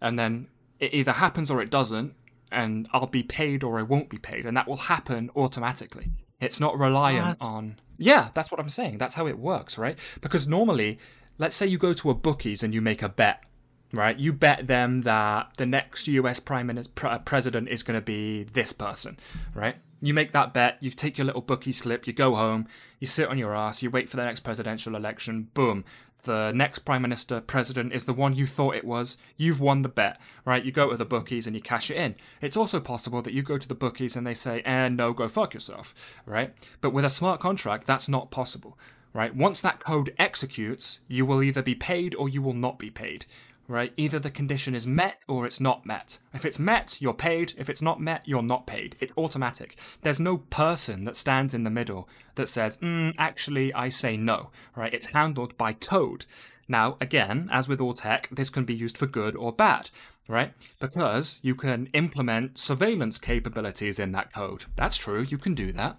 And then it either happens or it doesn't, and I'll be paid or I won't be paid. And that will happen automatically. It's not reliant what? on. Yeah, that's what I'm saying. That's how it works, right? Because normally, let's say you go to a bookies and you make a bet right? You bet them that the next US prime minister, uh, president is going to be this person, right? You make that bet, you take your little bookie slip, you go home, you sit on your ass, you wait for the next presidential election, boom. The next prime minister, president is the one you thought it was. You've won the bet, right? You go to the bookies and you cash it in. It's also possible that you go to the bookies and they say, eh, no, go fuck yourself, right? But with a smart contract, that's not possible, right? Once that code executes, you will either be paid or you will not be paid, right? Either the condition is met or it's not met. If it's met, you're paid. If it's not met, you're not paid. It's automatic. There's no person that stands in the middle that says, mm, actually, I say no, right? It's handled by code. Now, again, as with all tech, this can be used for good or bad, right? Because you can implement surveillance capabilities in that code. That's true, you can do that.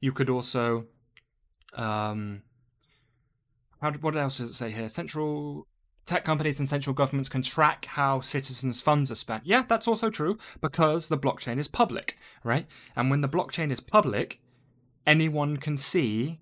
You could also, um, how, what else does it say here? Central tech companies and central governments can track how citizens' funds are spent. Yeah, that's also true because the blockchain is public, right? And when the blockchain is public, anyone can see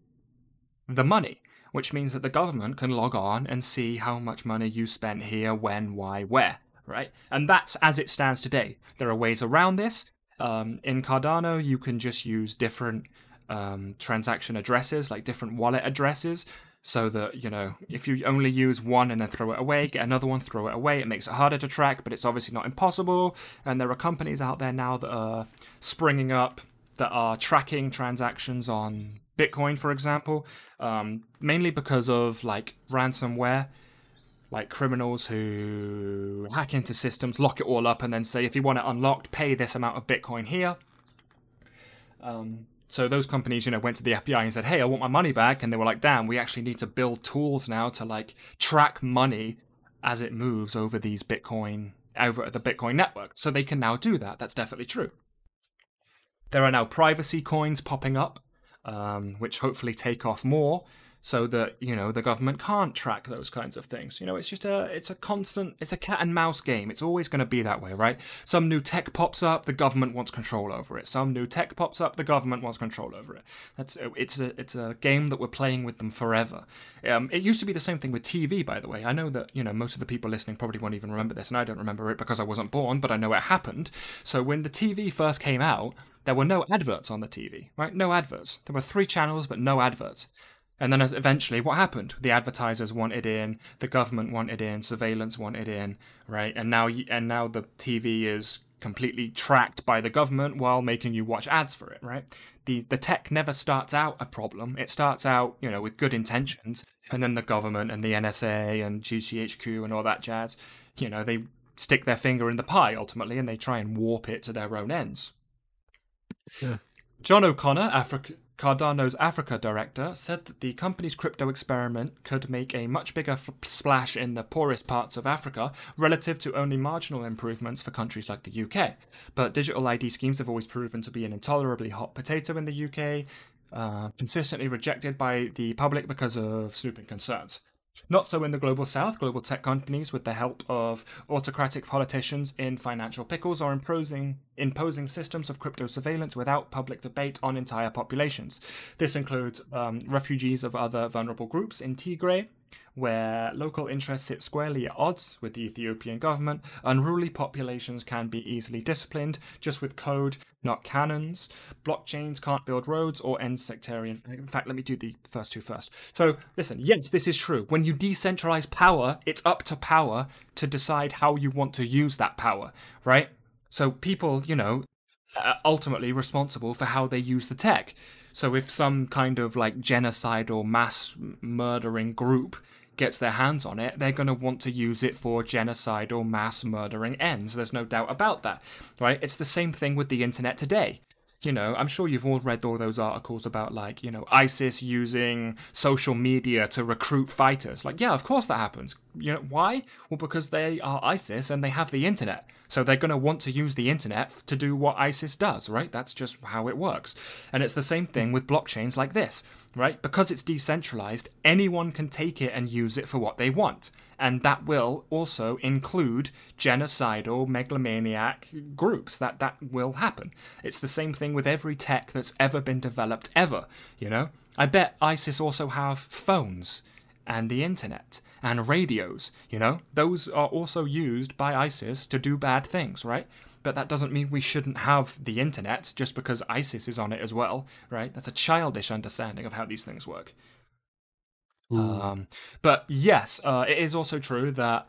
the money, which means that the government can log on and see how much money you spent here, when, why, where. right? And that's as it stands today. There are ways around this. Um, in Cardano, you can just use different um, transaction addresses, like different wallet addresses, so that you know if you only use one and then throw it away, get another one, throw it away, it makes it harder to track, but it's obviously not impossible. And there are companies out there now that are springing up that are tracking transactions on Bitcoin, for example, um, mainly because of like ransomware like criminals who hack into systems, lock it all up, and then say, if you want it unlocked, pay this amount of Bitcoin here. Um, so those companies, you know, went to the FBI and said, "Hey, I want my money back," and they were like, "Damn, we actually need to build tools now to like track money as it moves over these Bitcoin over the Bitcoin network." So they can now do that. That's definitely true. There are now privacy coins popping up, um, which hopefully take off more so that you know the government can't track those kinds of things. You know it's just a it's a constant it's a cat and mouse game. It's always going to be that way right? Some new tech pops up the government wants control over it. Some new tech pops up the government wants control over it. That's it's a it's a game that we're playing with them forever. Um, it used to be the same thing with tv by the way. I know that you know most of the people listening probably won't even remember this and i don't remember it because i wasn't born but i know it happened. So when the tv first came out there were no adverts on the tv right? No adverts. There were three channels but no adverts and then eventually, what happened? The advertisers wanted in, the government wanted in, surveillance wanted in, right? And now, and now the TV is completely tracked by the government while making you watch ads for it, right? The the tech never starts out a problem. It starts out, you know, with good intentions, and then the government and the NSA and GCHQ and all that jazz, you know, they stick their finger in the pie ultimately, and they try and warp it to their own ends. Yeah. John O'Connor, Africa, Cardano's Africa director said that the company's crypto experiment could make a much bigger f- splash in the poorest parts of Africa relative to only marginal improvements for countries like the UK. But digital ID schemes have always proven to be an intolerably hot potato in the UK, uh, consistently rejected by the public because of snooping concerns. Not so in the global south. Global tech companies, with the help of autocratic politicians in financial pickles, are imposing, imposing systems of crypto surveillance without public debate on entire populations. This includes um, refugees of other vulnerable groups in Tigray, where local interests sit squarely at odds with the Ethiopian government, unruly populations can be easily disciplined just with code, not cannons. Blockchains can't build roads or end sectarian. In fact, let me do the first two first. So, listen, yes, this is true. When you decentralize power, it's up to power to decide how you want to use that power, right? So, people, you know, are ultimately responsible for how they use the tech. So if some kind of like genocide or mass murdering group gets their hands on it, they're going to want to use it for genocidal mass murdering ends. There's no doubt about that, right? It's the same thing with the internet today. You know, I'm sure you've all read all those articles about, like, you know, ISIS using social media to recruit fighters. Like, yeah, of course that happens. You know, why? Well, because they are ISIS and they have the internet. So they're going to want to use the internet to do what ISIS does, right? That's just how it works. And it's the same thing with blockchains like this right? Because it's decentralized, anyone can take it and use it for what they want. And that will also include genocidal megalomaniac groups. That that will happen. It's the same thing with every tech that's ever been developed ever, you know? I bet ISIS also have phones and the internet and radios, you know? Those are also used by ISIS to do bad things, right? But that doesn't mean we shouldn't have the internet just because ISIS is on it as well, right? That's a childish understanding of how these things work. Um, but yes, uh, it is also true that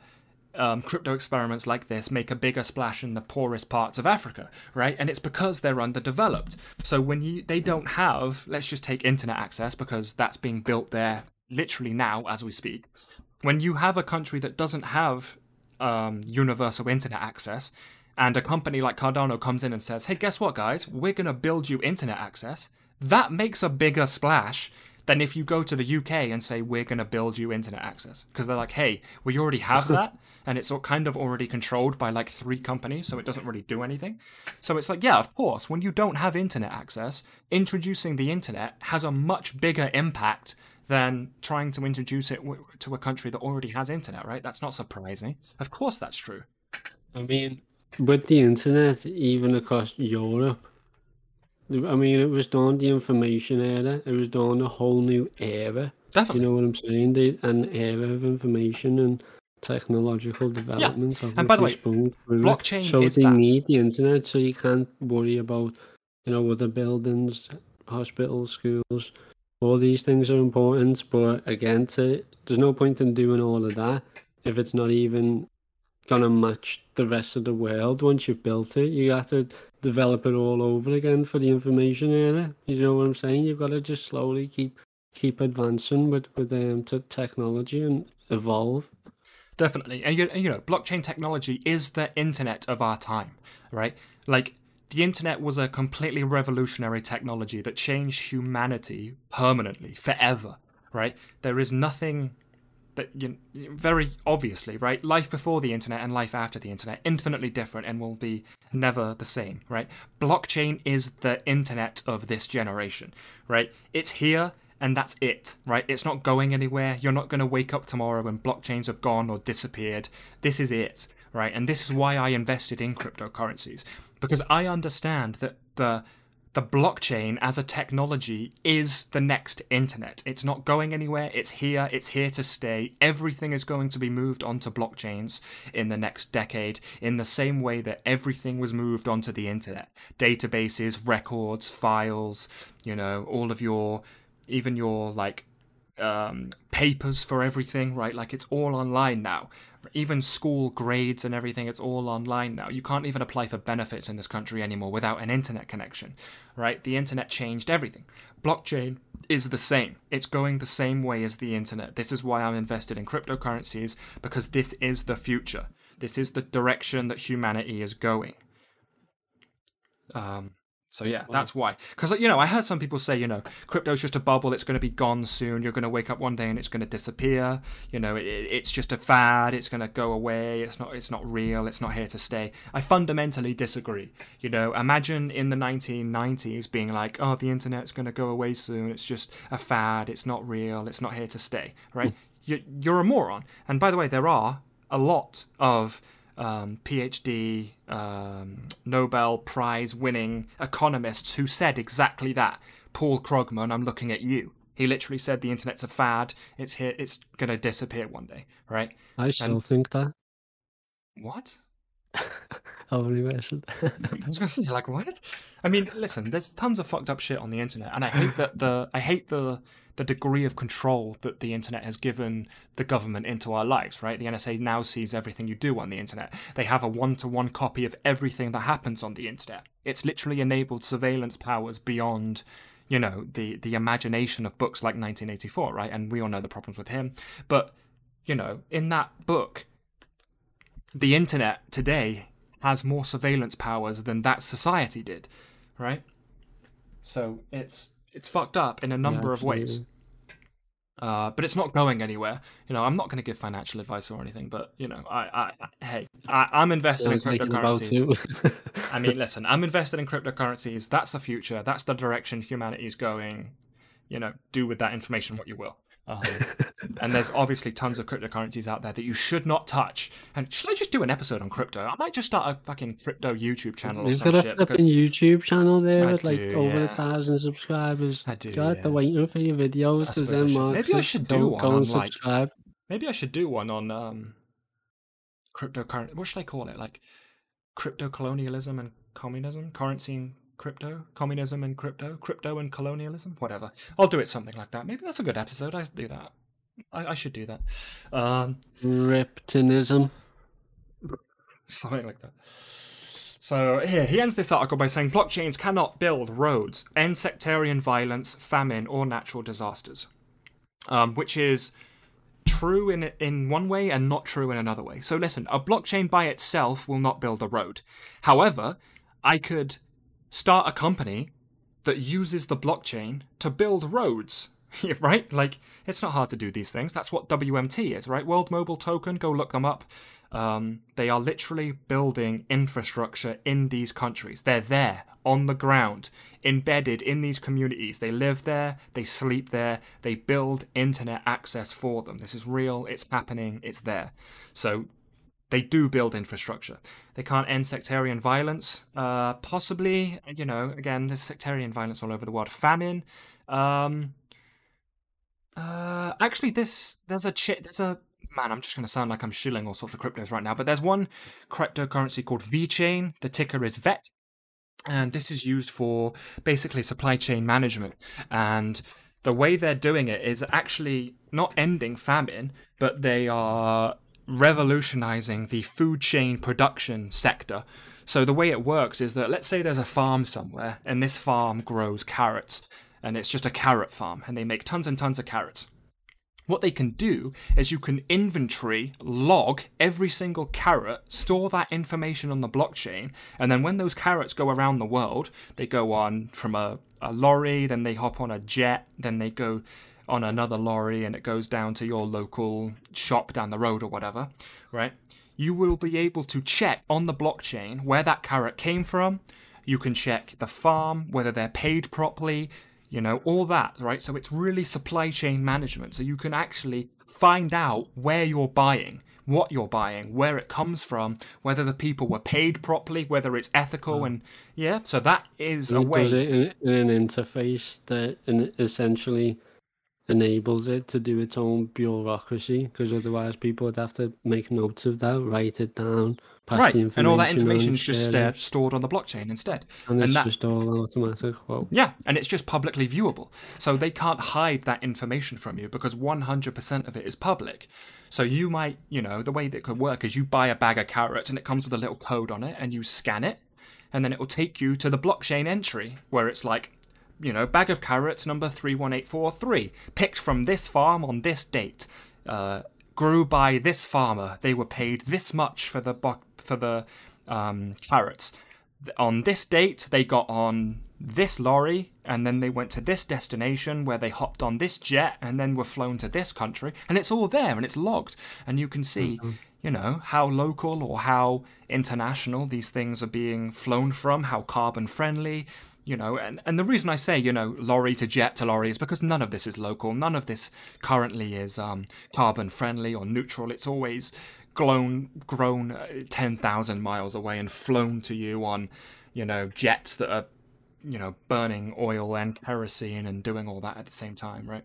um, crypto experiments like this make a bigger splash in the poorest parts of Africa, right? And it's because they're underdeveloped. So when you they don't have, let's just take internet access because that's being built there literally now as we speak. When you have a country that doesn't have um, universal internet access, and a company like Cardano comes in and says, hey, guess what, guys? We're going to build you internet access. That makes a bigger splash than if you go to the UK and say, we're going to build you internet access. Because they're like, hey, we already have that. And it's kind of already controlled by like three companies, so it doesn't really do anything. So it's like, yeah, of course, when you don't have internet access, introducing the internet has a much bigger impact than trying to introduce it to a country that already has internet, right? That's not surprising. Of course, that's true. I mean, with the internet, even across Europe, I mean, it was done the information era. It was done a whole new era. Definitely. You know what I'm saying? The, an era of information and technological development. Yeah. and by the way, through blockchain so is they that. need the internet, so you can't worry about, you know, other buildings, hospitals, schools. All these things are important, but again, to, there's no point in doing all of that if it's not even gonna match the rest of the world once you've built it. You have to develop it all over again for the information era. You know what I'm saying? You've got to just slowly keep keep advancing with with um, technology and evolve. Definitely. And you, you know, blockchain technology is the internet of our time, right? Like, the internet was a completely revolutionary technology that changed humanity permanently, forever, right? There is nothing that, you very obviously, right? Life before the internet and life after the internet, infinitely different and will be never the same, right? Blockchain is the internet of this generation, right? It's here and that's it, right? It's not going anywhere. You're not going to wake up tomorrow and blockchains have gone or disappeared. This is it, right? And this is why I invested in cryptocurrencies because I understand that the the blockchain as a technology is the next internet. It's not going anywhere. It's here. It's here to stay. Everything is going to be moved onto blockchains in the next decade in the same way that everything was moved onto the internet. Databases, records, files, you know, all of your even your like um, papers for everything, right? Like it's all online now. Even school grades and everything, it's all online now. You can't even apply for benefits in this country anymore without an internet connection, right? The internet changed everything. Blockchain is the same. It's going the same way as the internet. This is why I'm invested in cryptocurrencies because this is the future. This is the direction that humanity is going. Um, so yeah, that's why. Because you know, I heard some people say, you know, crypto's just a bubble. It's going to be gone soon. You're going to wake up one day and it's going to disappear. You know, it, it's just a fad. It's going to go away. It's not. It's not real. It's not here to stay. I fundamentally disagree. You know, imagine in the 1990s being like, oh, the internet's going to go away soon. It's just a fad. It's not real. It's not here to stay. Right? Hmm. You, you're a moron. And by the way, there are a lot of um, PhD, um, Nobel Prize winning economists who said exactly that. Paul Krugman, I'm looking at you. He literally said the internet's a fad. It's here. It's gonna disappear one day, right? I still And- think that. What? Only mentioned. I was gonna say like what? I mean, listen, there's tons of fucked up shit on the internet, and I hate that the I hate the the degree of control that the internet has given the government into our lives. Right? The NSA now sees everything you do on the internet. They have a one-to-one copy of everything that happens on the internet. It's literally enabled surveillance powers beyond. You know the the imagination of books like 1984, right? And we all know the problems with him. But you know, in that book, the internet today has more surveillance powers than that society did, right? So it's it's fucked up in a number of ways. Uh, but it's not going anywhere. You know, I'm not going to give financial advice or anything, but you know, I, I, I hey, I, I'm invested in Sounds like you're about cryptocurrencies. I mean, listen, I'm invested in cryptocurrencies. That's the future. That's the direction humanity is going. You know, do with that information what you will. Um, and there's obviously tons of cryptocurrencies out there that you should not touch. And should I just do an episode on crypto? I might just start a fucking crypto YouTube channel or You've some got a shit because YouTube channel there I with like do, over yeah. a thousand subscribers. I do, God, yeah. they're waiting for your videos. I to I then should. mark Maybe I should do one on, like, subscribe. maybe I should do one on um cryptocurrency. What should I call it? Like crypto colonialism and communism, currency and crypto, communism and crypto, crypto and colonialism, whatever. I'll do it something like that. Maybe that's a good episode. I should do that. I, I should do that. Um, Reptinism. something like that. So here, he ends this article by saying blockchains cannot build roads, end sectarian violence, famine, or natural disasters, um, which is true in in one way and not true in another way. So listen, a blockchain by itself will not build a road. However, I could start a company that uses the blockchain to build roads. right? Like it's not hard to do these things. That's what WMT is, right? World Mobile Token. Go look them up. Um, they are literally building infrastructure in these countries. They're there on the ground, embedded in these communities. They live there, they sleep there, they build internet access for them. This is real, it's happening, it's there. So they do build infrastructure. They can't end sectarian violence. Uh, possibly, you know, again, there's sectarian violence all over the world. Famine. Um, uh, actually, this there's a chi- there's a man, I'm just going to sound like I'm shilling all sorts of cryptos right now, but there's one cryptocurrency called VeChain. The ticker is VET. And this is used for basically supply chain management. And the way they're doing it is actually not ending famine, but they are revolutionizing the food chain production sector. So the way it works is that let's say there's a farm somewhere and this farm grows carrots and it's just a carrot farm and they make tons and tons of carrots. What they can do is you can inventory, log every single carrot, store that information on the blockchain, and then when those carrots go around the world, they go on from a, a lorry, then they hop on a jet, then they go on another lorry and it goes down to your local shop down the road or whatever, right? You will be able to check on the blockchain where that carrot came from. You can check the farm, whether they're paid properly, you know, all that, right? So it's really supply chain management. So you can actually find out where you're buying, what you're buying, where it comes from, whether the people were paid properly, whether it's ethical, mm. and yeah. So that is a And it way. does it in, in an interface that in, essentially enables it to do its own bureaucracy because otherwise people would have to make notes of that, write it down, pass Right, the information and all that information is just uh, stored on the blockchain instead. and it's that, just all automatic. Well, Yeah, and it's just publicly viewable. So they can't hide that information from you because 100% of it is public. So you might, you know, the way that could work is you buy a bag of carrots and it comes with a little code on it and you scan it and then it will take you to the blockchain entry where it's like, you know, bag of carrots number 31843, picked from this farm on this date, uh, grew by this farmer. They were paid this much for the bo- for the um, carrots. On this date they got on this lorry and then they went to this destination where they hopped on this jet and then were flown to this country. And it's all there and it's logged. And you can see you know how local or how international these things are being flown from how carbon friendly you know and, and the reason i say you know lorry to jet to lorry is because none of this is local. None of this currently is um, carbon friendly or neutral. It's always grown grown uh, 10,000 miles away and flown to you on you know jets that are you know burning oil and kerosene and doing all that at the same time right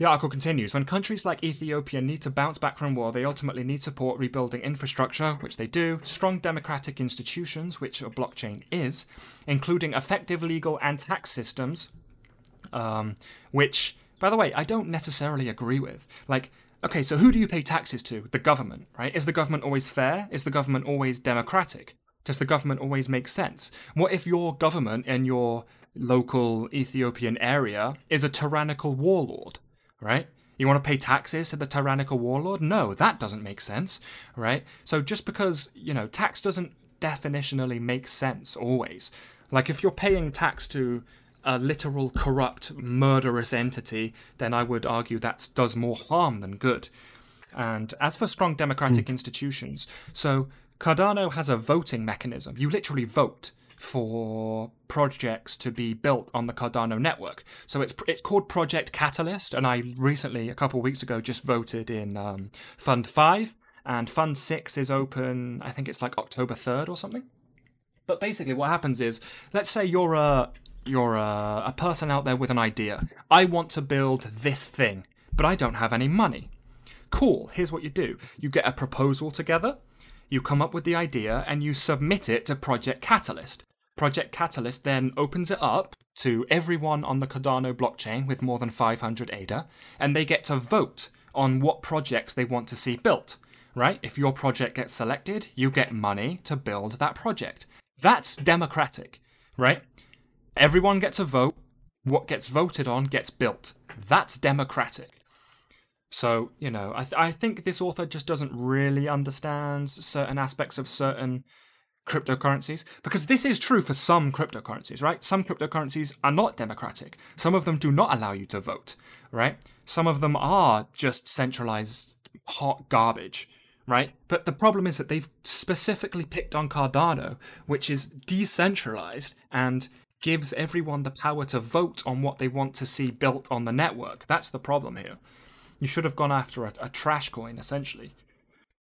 the article continues When countries like Ethiopia need to bounce back from war, they ultimately need support rebuilding infrastructure, which they do, strong democratic institutions, which a blockchain is, including effective legal and tax systems, um, which, by the way, I don't necessarily agree with. Like, okay, so who do you pay taxes to? The government, right? Is the government always fair? Is the government always democratic? Does the government always make sense? What if your government in your local Ethiopian area is a tyrannical warlord, right? You want to pay taxes to the tyrannical warlord? No, that doesn't make sense, right? So just because, you know, tax doesn't definitionally make sense always. Like if you're paying tax to a literal corrupt murderous entity, then I would argue that does more harm than good. And as for strong democratic hmm. institutions, so Cardano has a voting mechanism. You literally vote for projects to be built on the Cardano network. So it's it's called Project Catalyst, and I recently, a couple weeks ago, just voted in um, Fund Five, and Fund Six is open. I think it's like October third or something. But basically, what happens is, let's say you're a you're a, a person out there with an idea. I want to build this thing, but I don't have any money. Cool. Here's what you do: you get a proposal together, you come up with the idea, and you submit it to Project Catalyst. Project Catalyst then opens it up to everyone on the Cardano blockchain with more than 500 ADA, and they get to vote on what projects they want to see built. Right? If your project gets selected, you get money to build that project. That's democratic, right? Everyone gets a vote. What gets voted on gets built. That's democratic. So, you know, I, th- I think this author just doesn't really understand certain aspects of certain cryptocurrencies because this is true for some cryptocurrencies, right? Some cryptocurrencies are not democratic. Some of them do not allow you to vote, right? Some of them are just centralized hot garbage, right? But the problem is that they've specifically picked on Cardano, which is decentralized and gives everyone the power to vote on what they want to see built on the network. That's the problem here. You should have gone after a, a trash coin, essentially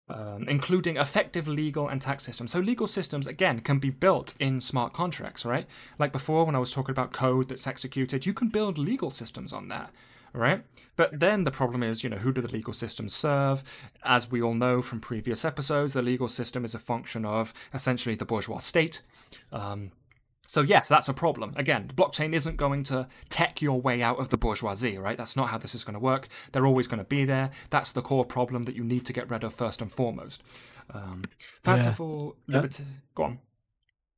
um, including effective legal and tax systems. So legal systems again can be built in smart contracts, right? Like before when I was talking about code that's executed, you can build legal systems on that, right? But then the problem is, you know, who do the legal systems serve? As we all know from previous episodes, the legal system is a function of essentially the bourgeois state. Um, so yes, that's a problem. Again, the blockchain isn't going to tech your way out of the bourgeoisie, right? That's not how this is going to work. They're always going to be there. That's the core problem that you need to get rid of first and foremost. Um, fanciful Yeah. liberty. Go on.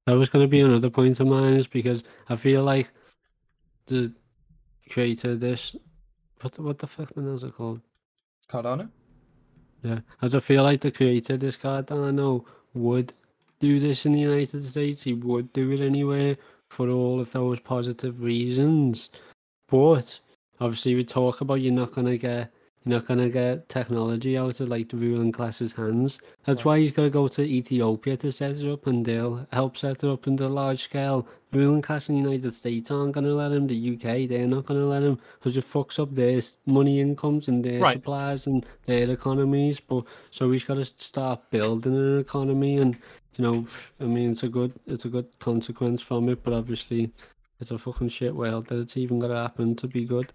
That was going to be another point of mine, is because I feel like the creator of this, what the, what the fuck is it called? Cardano. Yeah, as I feel like the creator of this Cardano would do this in the United States. He would do it anywhere for all of those positive reasons. But obviously, we talk about you're not gonna get you're not gonna get technology out of like the ruling class's hands. That's why he's got to go to Ethiopia to set it up, and they'll help set it up in the large scale. The ruling class in the United States aren't gonna let him. The UK, they're not gonna let him because it fucks up their money incomes and their Right. supplies and their economies. But so he's got to start building an economy, and you know, I mean, it's a good it's a good consequence from it. But obviously, it's a fucking shit world that it's even gonna happen to be good.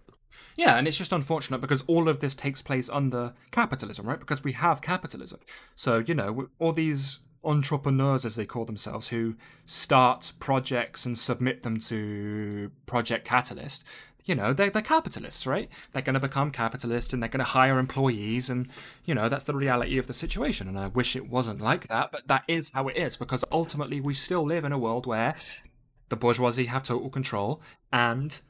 Yeah, and it's just unfortunate because all of this takes place under capitalism, right? Because we have capitalism. So, you know, all these entrepreneurs, as they call themselves, who start projects and submit them to Project Catalyst, you know, they're, they're capitalists, right? They're going to become capitalists and they're going to hire employees, and, you know, that's the reality of the situation. And I wish it wasn't like that, but that is how it is because ultimately we still live in a world where the bourgeoisie have total control and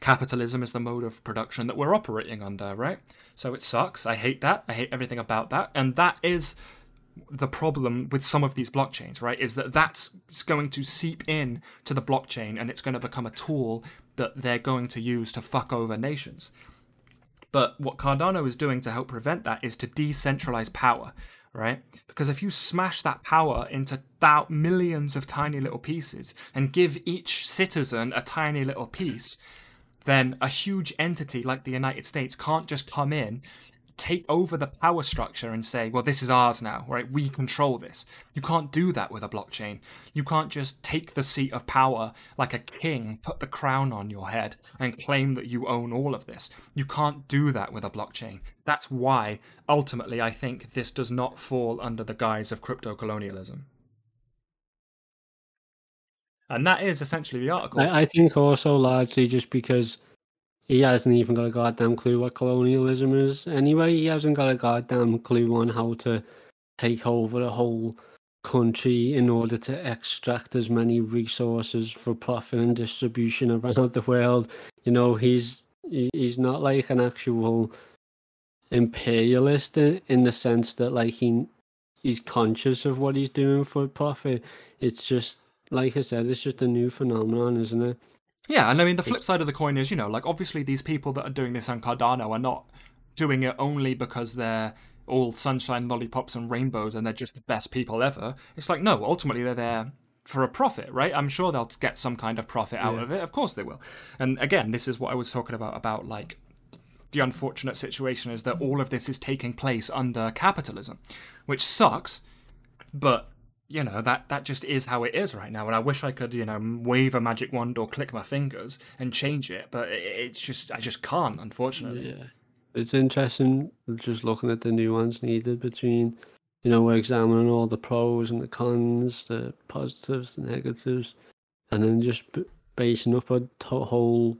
capitalism is the mode of production that we're operating under, right? So it sucks. I hate that. I hate everything about that. And that is the problem with some of these blockchains, right? Is that that's going to seep in to the blockchain and it's going to become a tool that they're going to use to fuck over nations. But what Cardano is doing to help prevent that is to decentralize power, right? Because if you smash that power into thou- millions of tiny little pieces and give each citizen a tiny little piece, then a huge entity like the United States can't just come in, take over the power structure and say, well, this is ours now, right? We control this. You can't do that with a blockchain. You can't just take the seat of power like a king, put the crown on your head, and claim that you own all of this. You can't do that with a blockchain. That's why, ultimately, I think this does not fall under the guise of crypto colonialism. And that is essentially the article. I, think also largely just because he hasn't even got a goddamn clue what colonialism is. Anyway, he hasn't got a goddamn clue on how to take over a whole country in order to extract as many resources for profit and distribution around the world. You know, he's he's not like an actual imperialist in, in the sense that like he he's conscious of what he's doing for profit. It's just like I said, it's just a new phenomenon, isn't it? Yeah, and I mean the flip side of the coin is, you know, like obviously these people that are doing this on Cardano are not doing it only because they're all sunshine, lollipops, and rainbows, and they're just the best people ever. It's like no, ultimately they're there for a profit, right? I'm sure they'll get some kind of profit out of it. Of course they will. And again, this is what I was talking about about like the unfortunate situation is that all of this is taking place under capitalism, which sucks, but you know that that just is how it is right now and i wish i could you know wave a magic wand or click my fingers and change it but it- it's just i just can't unfortunately Yeah. It's interesting just looking at the nuance needed between, you know, we're examining all the pros and the cons, the positives, the negatives, and then just basing up a whole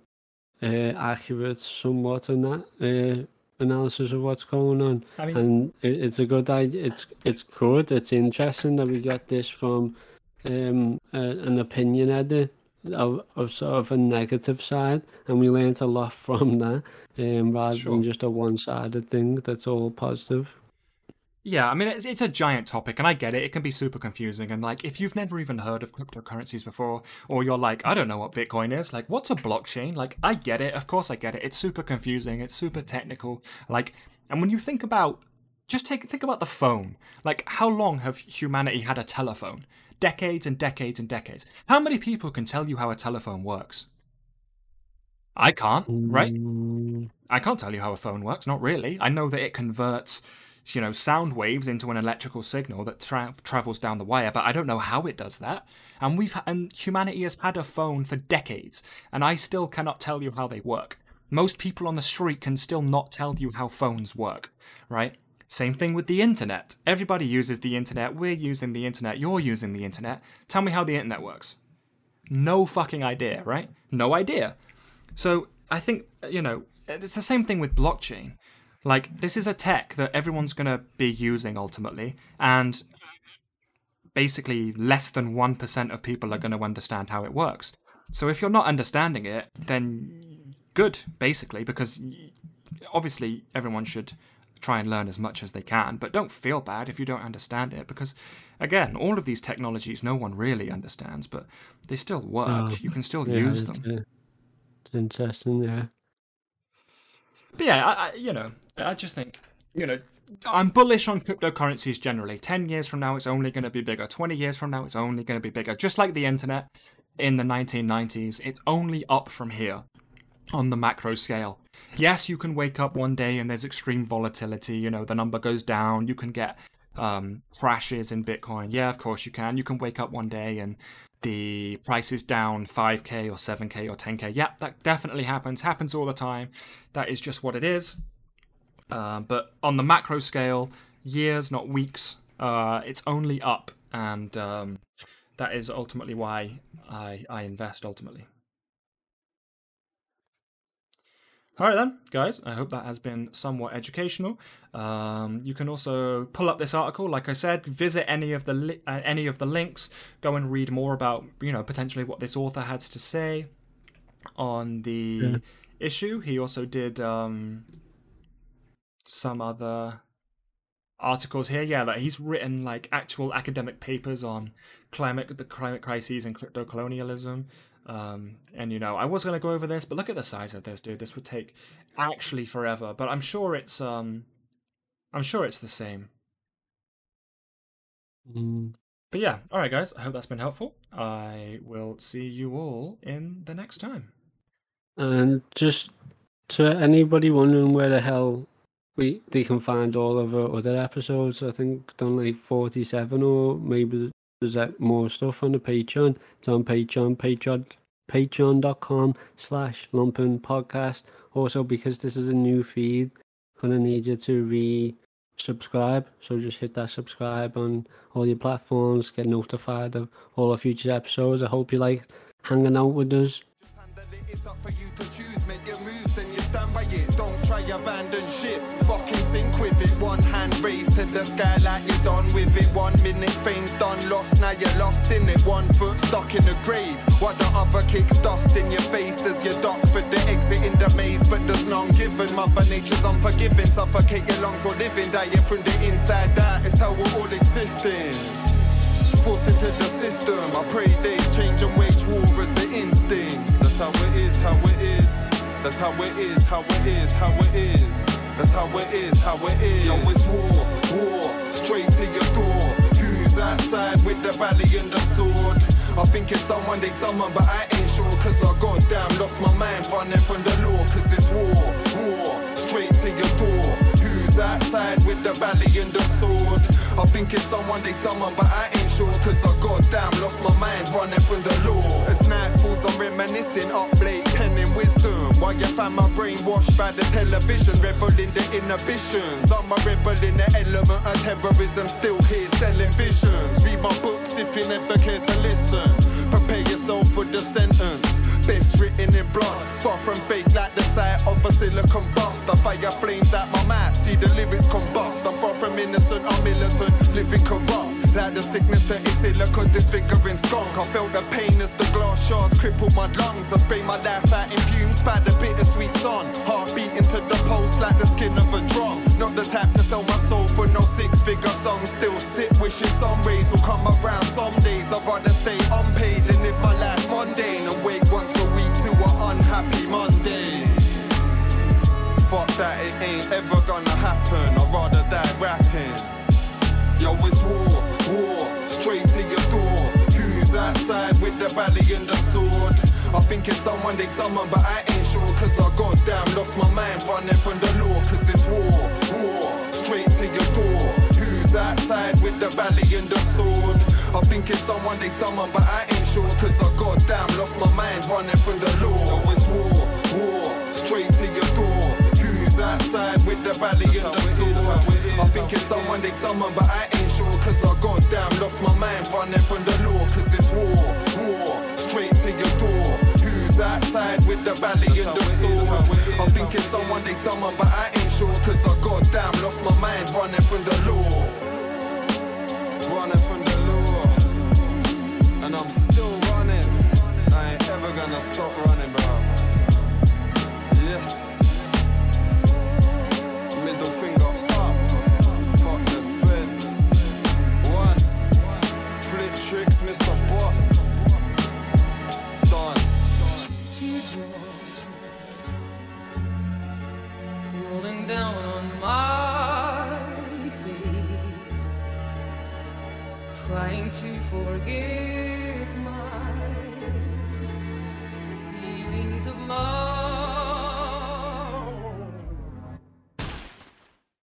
uh, accurate, somewhat on that uh, analysis of what's going on. I mean- and it, it's a good idea. It's it's good. It's interesting that we got this from um, a, an opinion edit of, of sort of a negative side, and we learnt a lot from that, um, rather Sure. than just a one-sided thing that's all positive. Yeah i mean it's, it's a giant topic and i get it it can be super confusing and like if you've never even heard of cryptocurrencies before or you're like i don't know what bitcoin is like what's a blockchain like i get it of course i get it it's super confusing it's super technical like and when you think about just take think about the phone. Like how long have humanity had a telephone? Decades and decades and decades. How many people can tell you how a telephone works? I can't, right? I can't tell you how a phone works, not really. I know that it converts, you know, sound waves into an electrical signal that tra- travels down the wire, but I don't know how it does that. And we've and humanity has had a phone for decades, and I still cannot tell you how they work. Most people on the street can still not tell you how phones work, right? Same thing with the internet. Everybody uses the internet. We're using the internet. You're using the internet. Tell me how the internet works. No fucking idea, right? No idea. So I think, you know, it's the same thing with blockchain. Like, this is a tech that everyone's going to be using ultimately, and basically less than 1% of people are going to understand how it works. So if you're not understanding it, then good, basically, because obviously everyone should try and learn as much as they can, but don't feel bad if you don't understand it because, again, all of these technologies no one really understands, but they still work. Oh, you can still Yeah, use them. uh, it's interesting, yeah. But yeah, I, I, you know, I just think, you know, I'm bullish on cryptocurrencies generally. 10 years from now, it's only going to be bigger. 20 years from now, it's only going to be bigger. Just like the internet in the 1990s, it's only up from here on the macro scale. Yes, you can wake up one day and there's extreme volatility, you know, the number goes down, you can get um, crashes in Bitcoin. Yeah, of course you can. You can wake up one day and the price is down 5k or 7k or 10k. Yeah, that definitely happens. Happens all the time. That is just what it is. Uh, but on the macro scale, years, not weeks, uh, it's only up. And um, that is ultimately why I, I invest ultimately. All right, then, guys. I hope that has been somewhat educational. Um, you can also pull up this article, like I said, visit any of the li- uh, any of the links, go and read more about you know potentially what this author had to say on the Yeah. issue. He also did um, some other articles here. Yeah, like he's written like actual academic papers on climate, the climate crises and crypto colonialism. Um, and you know, I was gonna go over this, but look at the size of this, dude. This would take actually forever. But I'm sure it's um, I'm sure it's the same. Mm. But yeah, all right, guys. I hope that's been helpful. I will see you all in the next time. And just to anybody wondering where the hell we they can find all of our other episodes, I think done like forty seven or maybe there's like more stuff on the Patreon. It's on Patreon, Patreon patreon.com slash lumpen podcast. Also because this is a new feed, gonna need you to re subscribe. So just hit that subscribe on all your platforms, get notified of all our future episodes. I hope you like hanging out with us. Raised to the sky like you're done with it. One minute's fame's done, lost. Now you're lost in it. One foot stuck in the grave. while the other kicks dust in your face as you dock for the exit in the maze. But there's none given. Mother Nature's unforgiving. Suffocate your lungs for living. Dying from the inside out. It's how we're all existing forced into the system. I pray days change and wage war as an instinct. That's how it is, how it is. That's how it is, how it is, how it is. That's how it is, how it is. Yo, it's war, war, straight to your door. Who's outside with the valley and the sword? I think it's someone they summon, but I ain't sure. Cause I goddamn lost my mind running from the law. Cause it's war, war, straight to your door. Who's outside with the valley and the sword? I think it's someone they summon, but I ain't sure. Cause I goddamn lost my mind running from the law. As night falls, I'm reminiscing up late, penning wisdom. While you find my brain washed by the television, reveling the inhibitions. I'm a rebel in the element of terrorism, still here